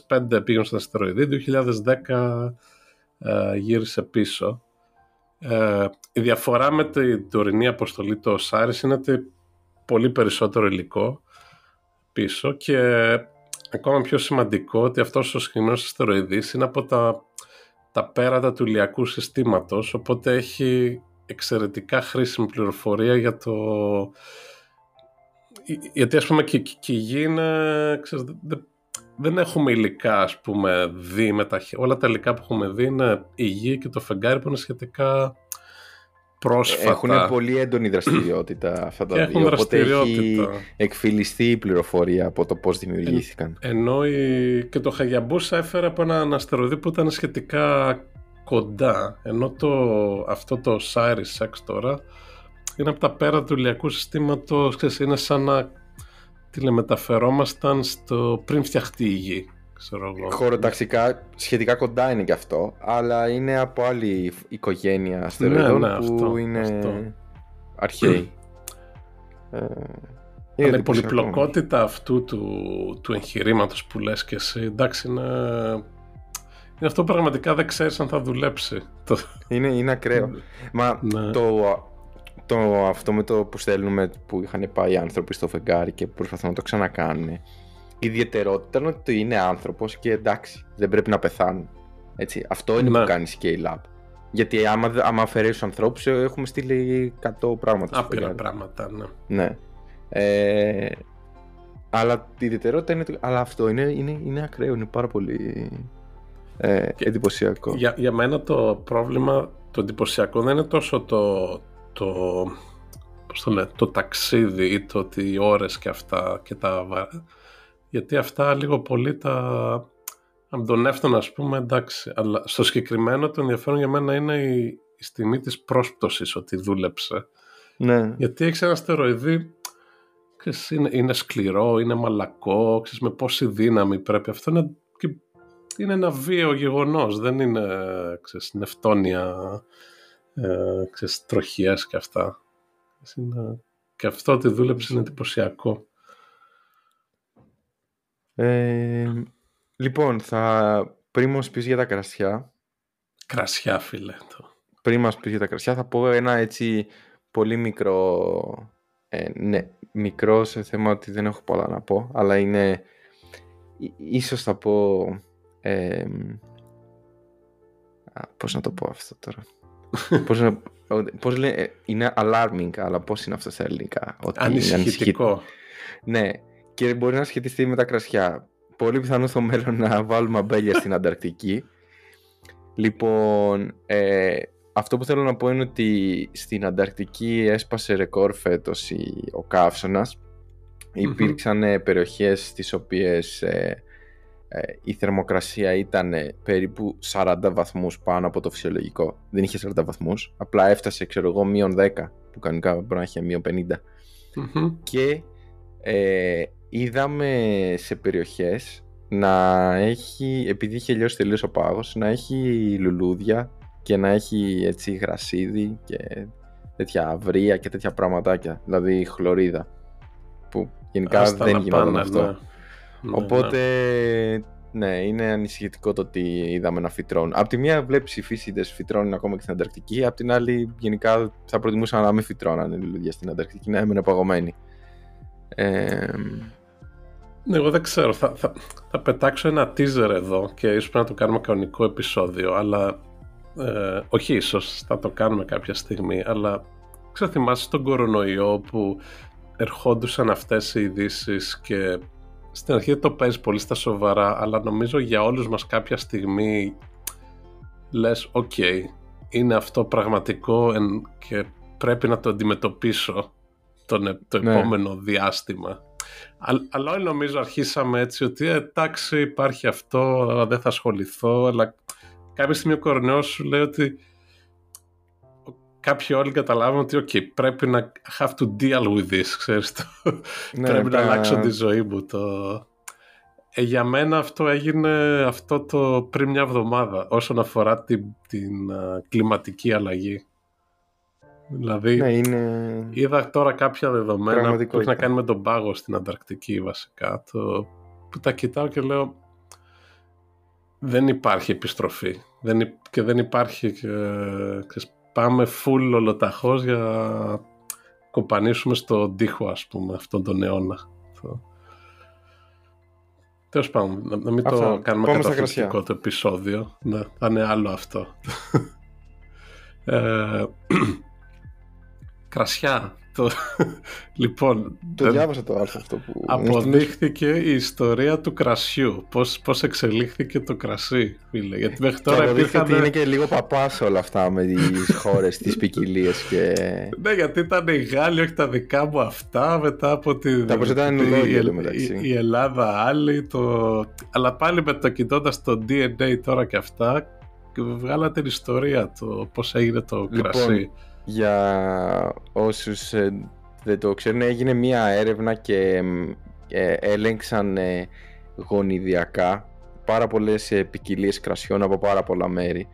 Speaker 2: 2005 πήγαν στον αστεροειδή, 2010 ε, γύρισε πίσω. Ε, η διαφορά με την τωρινή αποστολή του Osiris είναι ότι πολύ περισσότερο υλικό πίσω και ακόμα πιο σημαντικό ότι αυτός ο συγκεκριμένος αστεροειδής είναι από τα, τα πέρατα του ηλιακού συστήματος οπότε έχει εξαιρετικά χρήσιμη πληροφορία για το γιατί ας πούμε και, και η γη είναι, ξέρεις, δεν, έχουμε υλικά ας πούμε δει με τα, όλα τα υλικά που έχουμε δει είναι η γη και το φεγγάρι που είναι σχετικά πρόσφατα.
Speaker 1: Έχουν πολύ έντονη δραστηριότητα αυτά τα δύο, οπότε έχει εκφυλιστεί η πληροφορία από το πώς δημιουργήθηκαν.
Speaker 2: Ε, ενώ η... και το Χαγιαμπούσα έφερε από ένα αστεροειδή που ήταν σχετικά κοντά, ενώ το, αυτό το Osiris X τώρα είναι από τα πέρα του ηλιακού συστήματος, ξέρεις, είναι σαν να τηλεμεταφερόμασταν στο πριν φτιαχτεί η γη.
Speaker 1: Χωροταξικά σχετικά κοντά είναι και αυτό, αλλά είναι από άλλη οικογένεια αστεροειδών ναι, ναι, που αυτό, είναι αυτό. αρχαίοι.
Speaker 2: ε, η πολυπλοκότητα αυτού του, του εγχειρήματος που λες και εσύ, εντάξει είναι, είναι αυτό που πραγματικά δεν ξέρεις αν θα δουλέψει.
Speaker 1: Είναι, είναι ακραίο. Μα ναι. το το, αυτό με το που στέλνουμε που είχαν πάει οι άνθρωποι στο φεγγάρι και προσπαθούν να το ξανακάνουν. Η ιδιαιτερότητα είναι ότι είναι άνθρωπος και εντάξει, δεν πρέπει να πεθάνουν. Έτσι, αυτό είναι ναι. που κάνει Scale Up. Γιατί άμα, άμα αφαιρέσεις ανθρώπους, έχουμε στείλει 100 πράγματα.
Speaker 2: Άπειρα πράγματα, ναι.
Speaker 1: ναι. Ε, αλλά η ιδιαιτερότητα είναι. Αλλά αυτό είναι, είναι, είναι ακραίο, είναι πάρα πολύ ε, εντυπωσιακό.
Speaker 2: Για, για μένα το πρόβλημα, το εντυπωσιακό δεν είναι τόσο το, το, πώς το, το ταξίδι ή το ότι οι ώρες και αυτά και τα γιατί αυτά λίγο πολύ τα από τον έφτανα ας πούμε εντάξει αλλά στο συγκεκριμένο το ενδιαφέρον για μένα είναι η, η στιγμή της πρόσπτωσης ότι δούλεψε
Speaker 1: ναι.
Speaker 2: γιατί έχει ένα στεροειδή είναι, είναι σκληρό, είναι μαλακό ξέρεις, με πόση δύναμη πρέπει αυτό είναι, είναι ένα βίαιο γεγονός δεν είναι ξέρεις, νευτόνια ε, ξέρεις, τροχιές και αυτά. Και αυτό ότι δούλεψες είναι εντυπωσιακό.
Speaker 1: Ε, λοιπόν, θα πριν μας πεις για τα κρασιά.
Speaker 2: Κρασιά, φίλε. Το.
Speaker 1: Πριν μας πεις για τα κρασιά, θα πω ένα έτσι πολύ μικρό... Ε, ναι, μικρό σε θέμα ότι δεν έχω πολλά να πω, αλλά είναι... Ίσως θα πω... Ε, πώς να το πω αυτό τώρα; Πώς, να, πώς λέει, είναι alarming, αλλά πώς είναι αυτό στα ελληνικά;
Speaker 2: Ότι Ανησυχητικό.
Speaker 1: Ναι, και μπορεί να σχετιστεί με τα κρασιά. Πολύ πιθανό στο μέλλον να βάλουμε αμπέλια στην Ανταρκτική. Λοιπόν, ε, αυτό που θέλω να πω είναι ότι στην Ανταρκτική έσπασε ρεκόρ φέτος ο καυσωνας Υπήρξαν περιοχές στις οποίες ε, ε, η θερμοκρασία ήταν περίπου 40 βαθμούς πάνω από το φυσιολογικό. Δεν είχε 40 βαθμούς, απλά έφτασε ξέρω εγώ μείον 10 που κανονικά μπορεί να είχε μείον 50. Και ε, είδαμε σε περιοχές να έχει, επειδή είχε λιώσει τελείως ο πάγος, να έχει λουλούδια και να έχει έτσι γρασίδι και τέτοια αυρία και τέτοια πραγματάκια, δηλαδή χλωρίδα που γενικά δεν γινόταν αυτό. Ναι. Ναι, Οπότε, ναι. ναι. είναι ανησυχητικό το ότι είδαμε να φυτρώνουν. Απ' τη μία βλέπεις οι φύσιδε φυτρώνουν ακόμα και στην Ανταρκτική, απ' την άλλη γενικά θα προτιμούσα να μην φυτρώνανε λουλούδια στην Ανταρκτική, να έμενε παγωμένοι. Ε,
Speaker 2: ναι, εγώ δεν ξέρω. Θα, θα, θα, πετάξω ένα teaser εδώ και ίσως πρέπει να το κάνουμε κανονικό επεισόδιο, αλλά ε, όχι ίσως, θα το κάνουμε κάποια στιγμή, αλλά ξέρω θυμάσαι τον κορονοϊό που ερχόντουσαν αυτές οι ειδήσεις και στην αρχή το παίζει πολύ στα σοβαρά, αλλά νομίζω για όλους μας κάποια στιγμή λες, οκ, είναι αυτό πραγματικό και πρέπει να το αντιμετωπίσω τον, το ναι. επόμενο διάστημα. Αλλά όλοι νομίζω αρχίσαμε έτσι ότι «Ε, εντάξει υπάρχει αυτό, δεν θα ασχοληθώ, αλλά κάποια στιγμή ο κορονοϊός σου λέει ότι κάποιοι όλοι καταλάβουν ότι okay, πρέπει να have to deal with this, ξέρεις το. Ναι, πρέπει να αλλάξω τη ζωή μου. Το... Ε, για μένα αυτό έγινε αυτό το πριν μια εβδομάδα όσον αφορά την, την κλιματική αλλαγή. Δηλαδή,
Speaker 1: ναι, είναι...
Speaker 2: είδα τώρα κάποια δεδομένα που έχει να κάνει με τον πάγο στην Ανταρκτική βασικά, το, που τα κοιτάω και λέω δεν υπάρχει επιστροφή δεν, και δεν υπάρχει και, και πάμε full ολοταχώς για να κοπανίσουμε στον τοίχο ας πούμε αυτόν τον αιώνα. Τέλος πάντων, να, μην το κάνουμε καταθλιπτικό το επεισόδιο. Ναι, θα είναι άλλο αυτό. ε, κρασιά. Το... λοιπόν,
Speaker 1: το διάβασα το άρθρο αυτό που...
Speaker 2: Αποδείχθηκε η ιστορία του κρασιού. Πώς, πώς εξελίχθηκε το κρασί, φίλε. Γιατί μέχρι τώρα υπήρχαν...
Speaker 1: ότι είναι και λίγο παπάς όλα αυτά με τις χώρες, τις ποικιλίες και...
Speaker 2: Ναι, γιατί ήταν οι Γάλλοι, όχι τα δικά μου αυτά, μετά από τη...
Speaker 1: Τα ήταν η, μεταξύ.
Speaker 2: Η, η, Ελλάδα άλλη, το... αλλά πάλι με το κοιτώντα το DNA τώρα και αυτά, βγάλατε την ιστορία, το πώς έγινε το λοιπόν, κρασί
Speaker 1: για όσους ε, δεν το ξέρουν έγινε μία έρευνα και ε, έλεγξαν ε, γονιδιακά πάρα πολλές ποικιλίες κρασιών από πάρα πολλά μέρη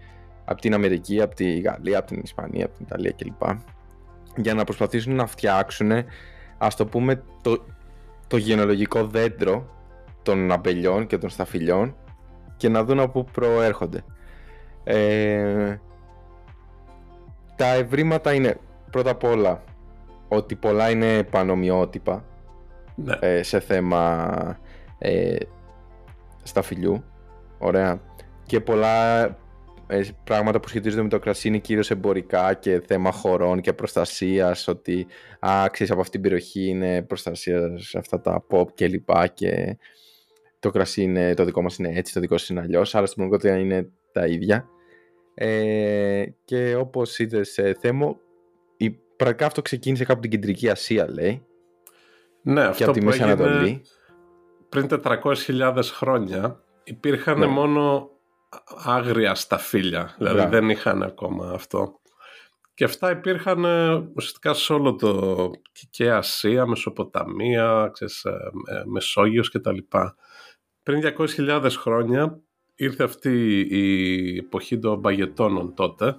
Speaker 1: από την Αμερική, από τη Γαλλία, από την Ισπανία, από την Ιταλία κλπ για να προσπαθήσουν να φτιάξουν ας το πούμε το, το γενολογικό δέντρο των αμπελιών και των σταφυλιών και να δουν από πού προέρχονται. Ε, τα ευρήματα είναι πρώτα απ' όλα ότι πολλά είναι πανομοιότυπα ναι. ε, σε θέμα ε, σταφυλιού. Ωραία. Και πολλά ε, πράγματα που σχετίζονται με το κρασί είναι κυρίως εμπορικά και θέμα χωρών και προστασίας ότι α, ξέρεις, από αυτήν την περιοχή είναι προστασία σε αυτά τα pop και λοιπά και το κρασί είναι, το δικό μας είναι έτσι, το δικό σας είναι αλλιώς, αλλά στην πραγματικότητα είναι τα ίδια. Ε, και όπως είδες σε θέμα, η, πραγματικά αυτό ξεκίνησε κάπου την Κεντρική Ασία, λέει.
Speaker 2: Ναι, αυτό και από τη Μέση Ανατολή. Πριν 400.000 χρόνια υπήρχαν ναι. μόνο άγρια σταφύλια, δηλαδή δεν είχαν ακόμα αυτό. Και αυτά υπήρχαν ε, ουσιαστικά σε όλο το και Ασία, Μεσοποταμία, ξέρεις, ε, Μεσόγειος κτλ. Πριν 200.000 χρόνια ήρθε αυτή η εποχή των μπαγετώνων τότε,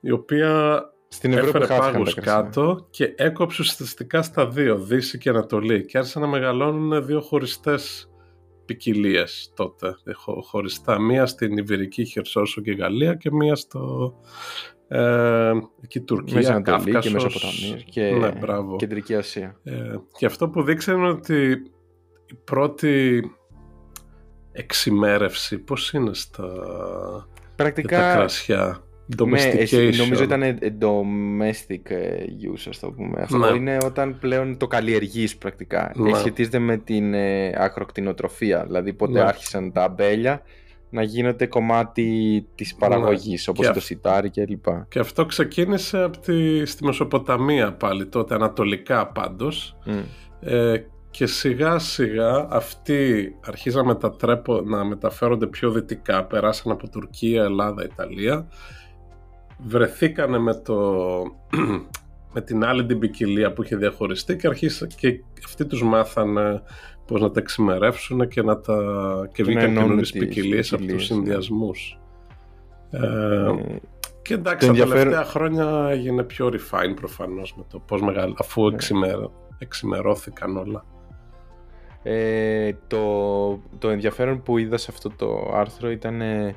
Speaker 2: η οποία Στην έφερε πάγους κάτω και έκοψε ουσιαστικά στα δύο, Δύση και Ανατολή και άρχισαν να μεγαλώνουν δύο χωριστές ποικιλίες τότε, χωριστά. Μία στην Ιβηρική Χερσόσο και Γαλλία και μία στο ε, εκεί Τουρκία, Μέση Ανατολή
Speaker 1: και Μεσοποταμία και ναι, Κεντρική Ασία.
Speaker 2: Ε, και αυτό που δείξανε είναι ότι η πρώτη εξημέρευση, πώς είναι στα,
Speaker 1: Πρακτικά,
Speaker 2: τα κρασιά;
Speaker 1: Ναι, νομίζω ήταν domestic ε, use, ας το πούμε. Αυτό ναι. είναι όταν πλέον το καλλιεργείς πρακτικά. Ναι. Σχετίζεται με την ε, ακροκτηνοτροφία. Δηλαδή πότε ναι. άρχισαν τα αμπέλια να γίνονται κομμάτι της παραγωγής, ναι. όπως το σιτάρι και λοιπά.
Speaker 2: Και αυτό ξεκίνησε από τη, στη Μεσοποταμία πάλι τότε, ανατολικά πάντως. Ε, και σιγά σιγά αυτοί αρχίζαν να μεταφέρονται πιο δυτικά, περάσαν από Τουρκία, Ελλάδα, Ιταλία, βρεθήκανε με, το, με την άλλη την ποικιλία που είχε διαχωριστεί και, αρχίσαν, και αυτοί τους μάθανε πώς να τα εξημερεύσουν και να τα και βγήκαν καινούριες ποικιλίες από τους ναι. συνδυασμούς. Ε, ε, και εντάξει, τα τελευταία χρόνια έγινε πιο refine προφανώς με το πώς μεγάλο, αφού ναι. εξημερώθηκαν όλα.
Speaker 1: Ε, το, το ενδιαφέρον που είδα σε αυτό το άρθρο ήταν ε,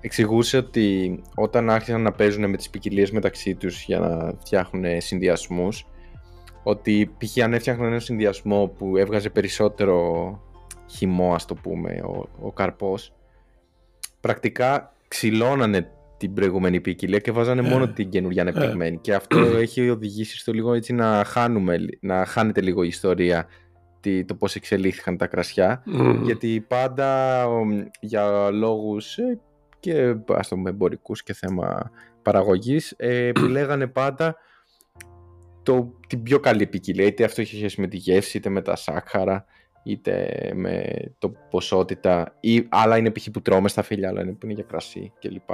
Speaker 1: εξηγούσε ότι όταν άρχισαν να παίζουν με τις ποικιλίες μεταξύ τους για να φτιάχνουν συνδυασμούς ότι π.χ. αν έφτιαχναν ένα συνδυασμό που έβγαζε περισσότερο χυμό ας το πούμε ο, ο καρπός πρακτικά ξυλώνανε την προηγούμενη ποικιλία και βάζανε μόνο ε. την καινούργια ανεπτυγμένη και αυτό έχει οδηγήσει στο λίγο έτσι να χάνουμε να χάνεται λίγο η ιστορία το πώς εξελίχθηκαν τα κρασιά γιατί πάντα για λόγους ε, και ας το πούμε εμπορικούς και θέμα παραγωγής ε, επιλέγανε πάντα το, την πιο καλή ποικιλία είτε αυτό έχει σχέση με τη γεύση είτε με τα σάκχαρα είτε με το ποσότητα ή άλλα είναι π.χ. που τρώμε στα φίλια άλλα είναι που είναι για κρασί κλπ.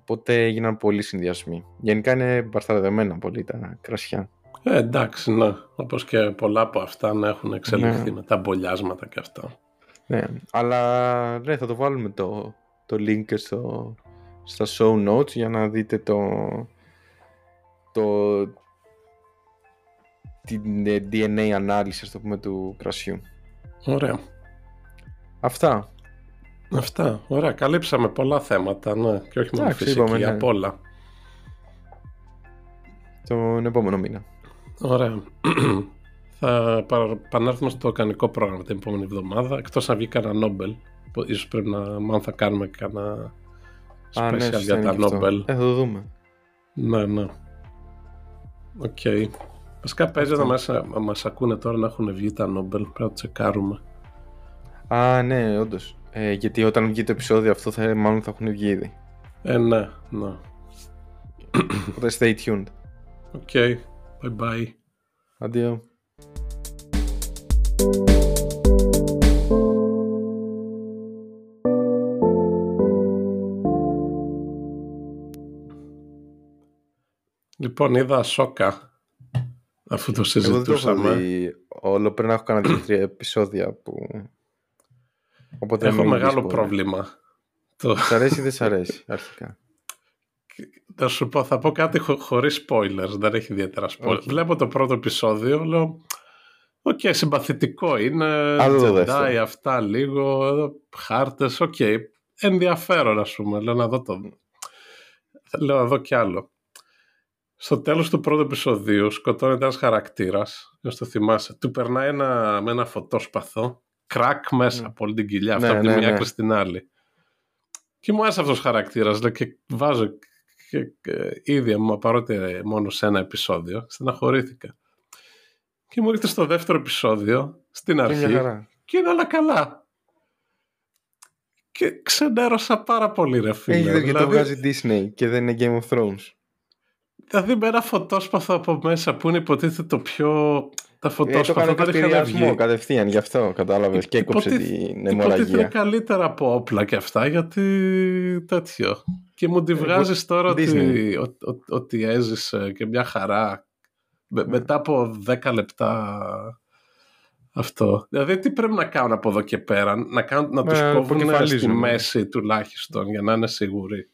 Speaker 1: Οπότε έγιναν πολλοί συνδυασμοί. Γενικά είναι μπασταρδεμένα πολύ τα κρασιά.
Speaker 2: Ε, εντάξει, ναι. Όπως και πολλά από αυτά να έχουν εξελιχθεί ναι. με τα μπολιάσματα και αυτά.
Speaker 1: Ναι, αλλά ναι, θα το βάλουμε το, το link στο, στα show notes για να δείτε το, το, την ε, DNA ανάλυση, ας το πούμε, του κρασιού.
Speaker 2: Ωραία.
Speaker 1: Αυτά.
Speaker 2: Αυτά. Ωραία. Καλύψαμε πολλά θέματα, ναι. Και όχι μόνο
Speaker 1: Εντάξει,
Speaker 2: φυσική,
Speaker 1: είπαμε, ναι.
Speaker 2: απ' όλα.
Speaker 1: Τον επόμενο μήνα.
Speaker 2: Ωραία. θα παρα- επανέλθουμε στο κανονικό πρόγραμμα την επόμενη εβδομάδα. Εκτός αν βγει κανένα Νόμπελ. που Ίσως πρέπει να μάλλον θα κάνουμε κανένα
Speaker 1: Α, ναι,
Speaker 2: special
Speaker 1: σωστά
Speaker 2: για
Speaker 1: είναι
Speaker 2: τα
Speaker 1: και αυτό.
Speaker 2: Νόμπελ.
Speaker 1: Ε, θα το δούμε.
Speaker 2: Ναι, ναι. Οκ. Βασικά παίζει να μας, να μας ακούνε τώρα να έχουν βγει τα Νόμπελ. Πρέπει να το τσεκάρουμε.
Speaker 1: Α, ναι, όντως. Ε, γιατί όταν βγει το επεισόδιο αυτό, θα, μάλλον θα έχουν βγει ήδη.
Speaker 2: Ε, ναι, ναι.
Speaker 1: Οπότε stay tuned.
Speaker 2: OK. Bye bye.
Speaker 1: Αντίο.
Speaker 2: Λοιπόν, είδα Ahsoka αφού το
Speaker 1: Εγώ δεν το έχω
Speaker 2: συζητούσαμε.
Speaker 1: δει όλο. Πρέπει να έχω κάνει δύο-τρία επεισόδια που. Οπότε
Speaker 2: Έχω
Speaker 1: μην
Speaker 2: μεγάλο
Speaker 1: δεις
Speaker 2: πρόβλημα. Το...
Speaker 1: Σ' αρέσει ή δεν σ' αρέσει, αρχικά;
Speaker 2: Θα σου πω, θα πω κάτι χω, χωρίς spoilers, δεν έχει ιδιαίτερα spoilers.
Speaker 1: Όχι.
Speaker 2: Βλέπω το πρώτο επεισόδιο, λέω, οκ, συμπαθητικό είναι,
Speaker 1: Άλλο το
Speaker 2: Jedi,
Speaker 1: δεύτερο.
Speaker 2: αυτά λίγο, εδώ, χάρτες, οκ, ενδιαφέρον ας πούμε, λέω να δω το... Λέω να δω κι άλλο. Στο τέλος του πρώτου επεισοδίου σκοτώνεται ένας χαρακτήρας, δεν το θυμάσαι, του περνάει ένα, με ένα φωτόσπαθο, κρακ μέσα
Speaker 1: Ναι.
Speaker 2: από όλη την κοιλιά,
Speaker 1: Ναι,
Speaker 2: αυτά από τη
Speaker 1: ναι,
Speaker 2: μία
Speaker 1: ναι.
Speaker 2: άκρη στην άλλη. Και μου άρεσε αυτός ο χαρακτήρας, λέω, και βάζω και, και ήδη μου παρότι μόνο σε ένα επεισόδιο, στεναχωρήθηκα. Και μου ήρθε στο δεύτερο επεισόδιο, στην
Speaker 1: Είναι μια
Speaker 2: αρχή,
Speaker 1: χαρά.
Speaker 2: και είναι όλα καλά. Και ξενέρωσα πάρα πολύ ρε φίλε.
Speaker 1: Έχεις δει και το
Speaker 2: δηλαδή,
Speaker 1: βγάζει Disney και δεν είναι Game of Thrones;
Speaker 2: δηλαδή με ένα φωτόσπαθο από μέσα που είναι υποτίθεται το πιο... Τα
Speaker 1: Ε, το
Speaker 2: φωτόσπαθα
Speaker 1: έκανε
Speaker 2: δεν είχαν
Speaker 1: καυτηριασμό
Speaker 2: βγει.
Speaker 1: κατευθείαν, γι' αυτό κατάλαβες και έκοψε
Speaker 2: Υποτίθε-
Speaker 1: την
Speaker 2: Υποτίθεται είναι
Speaker 1: αιμορραγία.
Speaker 2: καλύτερα από όπλα και αυτά γιατί τέτοιο. Και μου τη βγάζεις τώρα ότι,
Speaker 1: Disney.
Speaker 2: ο- ο- ότι έζησε και μια χαρά με-
Speaker 1: Ναι.
Speaker 2: μετά από 10 λεπτά αυτό. Δηλαδή τι πρέπει να κάνουν από εδώ και πέρα, να, κάνουν, να τους
Speaker 1: Ε,
Speaker 2: κόβουν στη
Speaker 1: αποκεφαλίζουν.
Speaker 2: μέση τουλάχιστον για να είναι σίγουροι;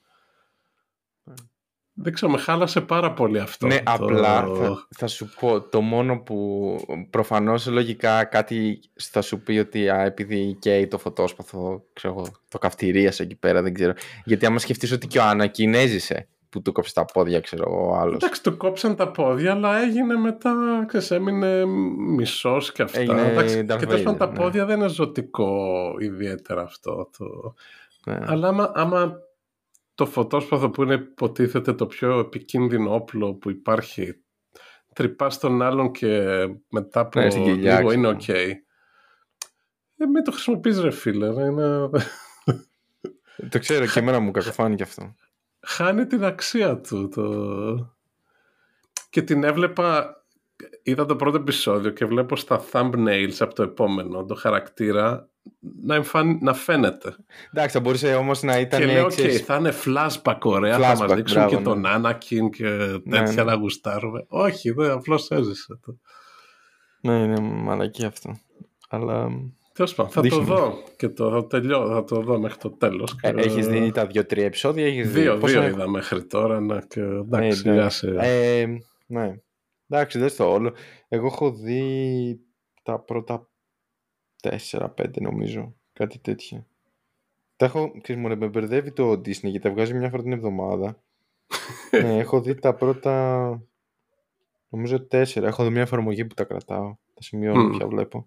Speaker 2: Δεν ξέρω, με χάλασε πάρα πολύ αυτό.
Speaker 1: Ναι,
Speaker 2: το-
Speaker 1: απλά θα, θα σου πω το μόνο που προφανώς λογικά κάτι θα σου πει ότι α, επειδή καίει το φωτόσπαθο, ξέρω εγώ, το καυτηρίασε εκεί πέρα, δεν ξέρω. Γιατί άμα σκεφτείς ότι και ο Άννακιν έζησε που του κόψε τα πόδια, ξέρω εγώ, ο άλλος.
Speaker 2: Εντάξει, του κόψαν τα πόδια, αλλά έγινε μετά, ξέρεις, έμεινε μισός και αυτά.
Speaker 1: Έγινε
Speaker 2: Εντάξει,
Speaker 1: Darth
Speaker 2: και τέλος πάντων
Speaker 1: Vader,
Speaker 2: τα
Speaker 1: ναι.
Speaker 2: πόδια δεν είναι ζωτικό ιδιαίτερα αυτό. Το...
Speaker 1: Ναι.
Speaker 2: Αλλά άμα, άμα το φωτόσπαθο που είναι υποτίθεται το πιο επικίνδυνο όπλο που υπάρχει τρυπά τον άλλον και μετά από
Speaker 1: Ναι, στην κοιλιά,
Speaker 2: λίγο είναι
Speaker 1: ξέρω.
Speaker 2: οκ. Ε, μην το χρησιμοποιείς ρε φίλε. ρε, Είναι...
Speaker 1: Το ξέρω και εμένα μου κακοφάνηκε αυτό.
Speaker 2: χάνει την αξία του. Το... Και την έβλεπα, είδα το πρώτο επεισόδιο και βλέπω στα thumbnails από το επόμενο, το χαρακτήρα, να, εμφαν... να φαίνεται.
Speaker 1: Εντάξει, θα μπορούσε όμως να ήταν
Speaker 2: και λέω, οκ,
Speaker 1: ξέρεις,
Speaker 2: θα είναι flashback ωραία, θα
Speaker 1: Flashback,
Speaker 2: μας δείξουν
Speaker 1: μπράβο,
Speaker 2: και
Speaker 1: ναι.
Speaker 2: τον Anakin και τέτοια
Speaker 1: Ναι, ναι.
Speaker 2: να γουστάρουμε. Όχι, δεν, απλώς έζησε το.
Speaker 1: Ναι, είναι μαλακία αυτό. Αλλά
Speaker 2: Τέλος πάντων, θα
Speaker 1: Δείχνει.
Speaker 2: το δω και το, θα, τελειώ, θα το δω μέχρι το τέλος.
Speaker 1: ε,
Speaker 2: Και-
Speaker 1: έχεις δει τα δύο-τρία επεισόδια, έχεις
Speaker 2: Δύο,
Speaker 1: δει. Πόσα
Speaker 2: δύο
Speaker 1: έχω-
Speaker 2: είδα μέχρι τώρα. Ναι, και,
Speaker 1: Ναι,
Speaker 2: εντάξει, σιγά
Speaker 1: εντάξει.
Speaker 2: σιγά.
Speaker 1: Ε, ναι. Εντάξει, δεν στο όλο. Εγώ έχω δει τα πρώτα 4-5 νομίζω. Κάτι τέτοιο. Τα έχω, ξέρεις, μου με μπερδεύει το Disney γιατί τα βγάζει μια φορά την εβδομάδα. ναι, έχω δει τα πρώτα, νομίζω 4. Έχω δει μια εφαρμογή που τα κρατάω. Τα σημειώνω
Speaker 2: Μμ.
Speaker 1: πια βλέπω.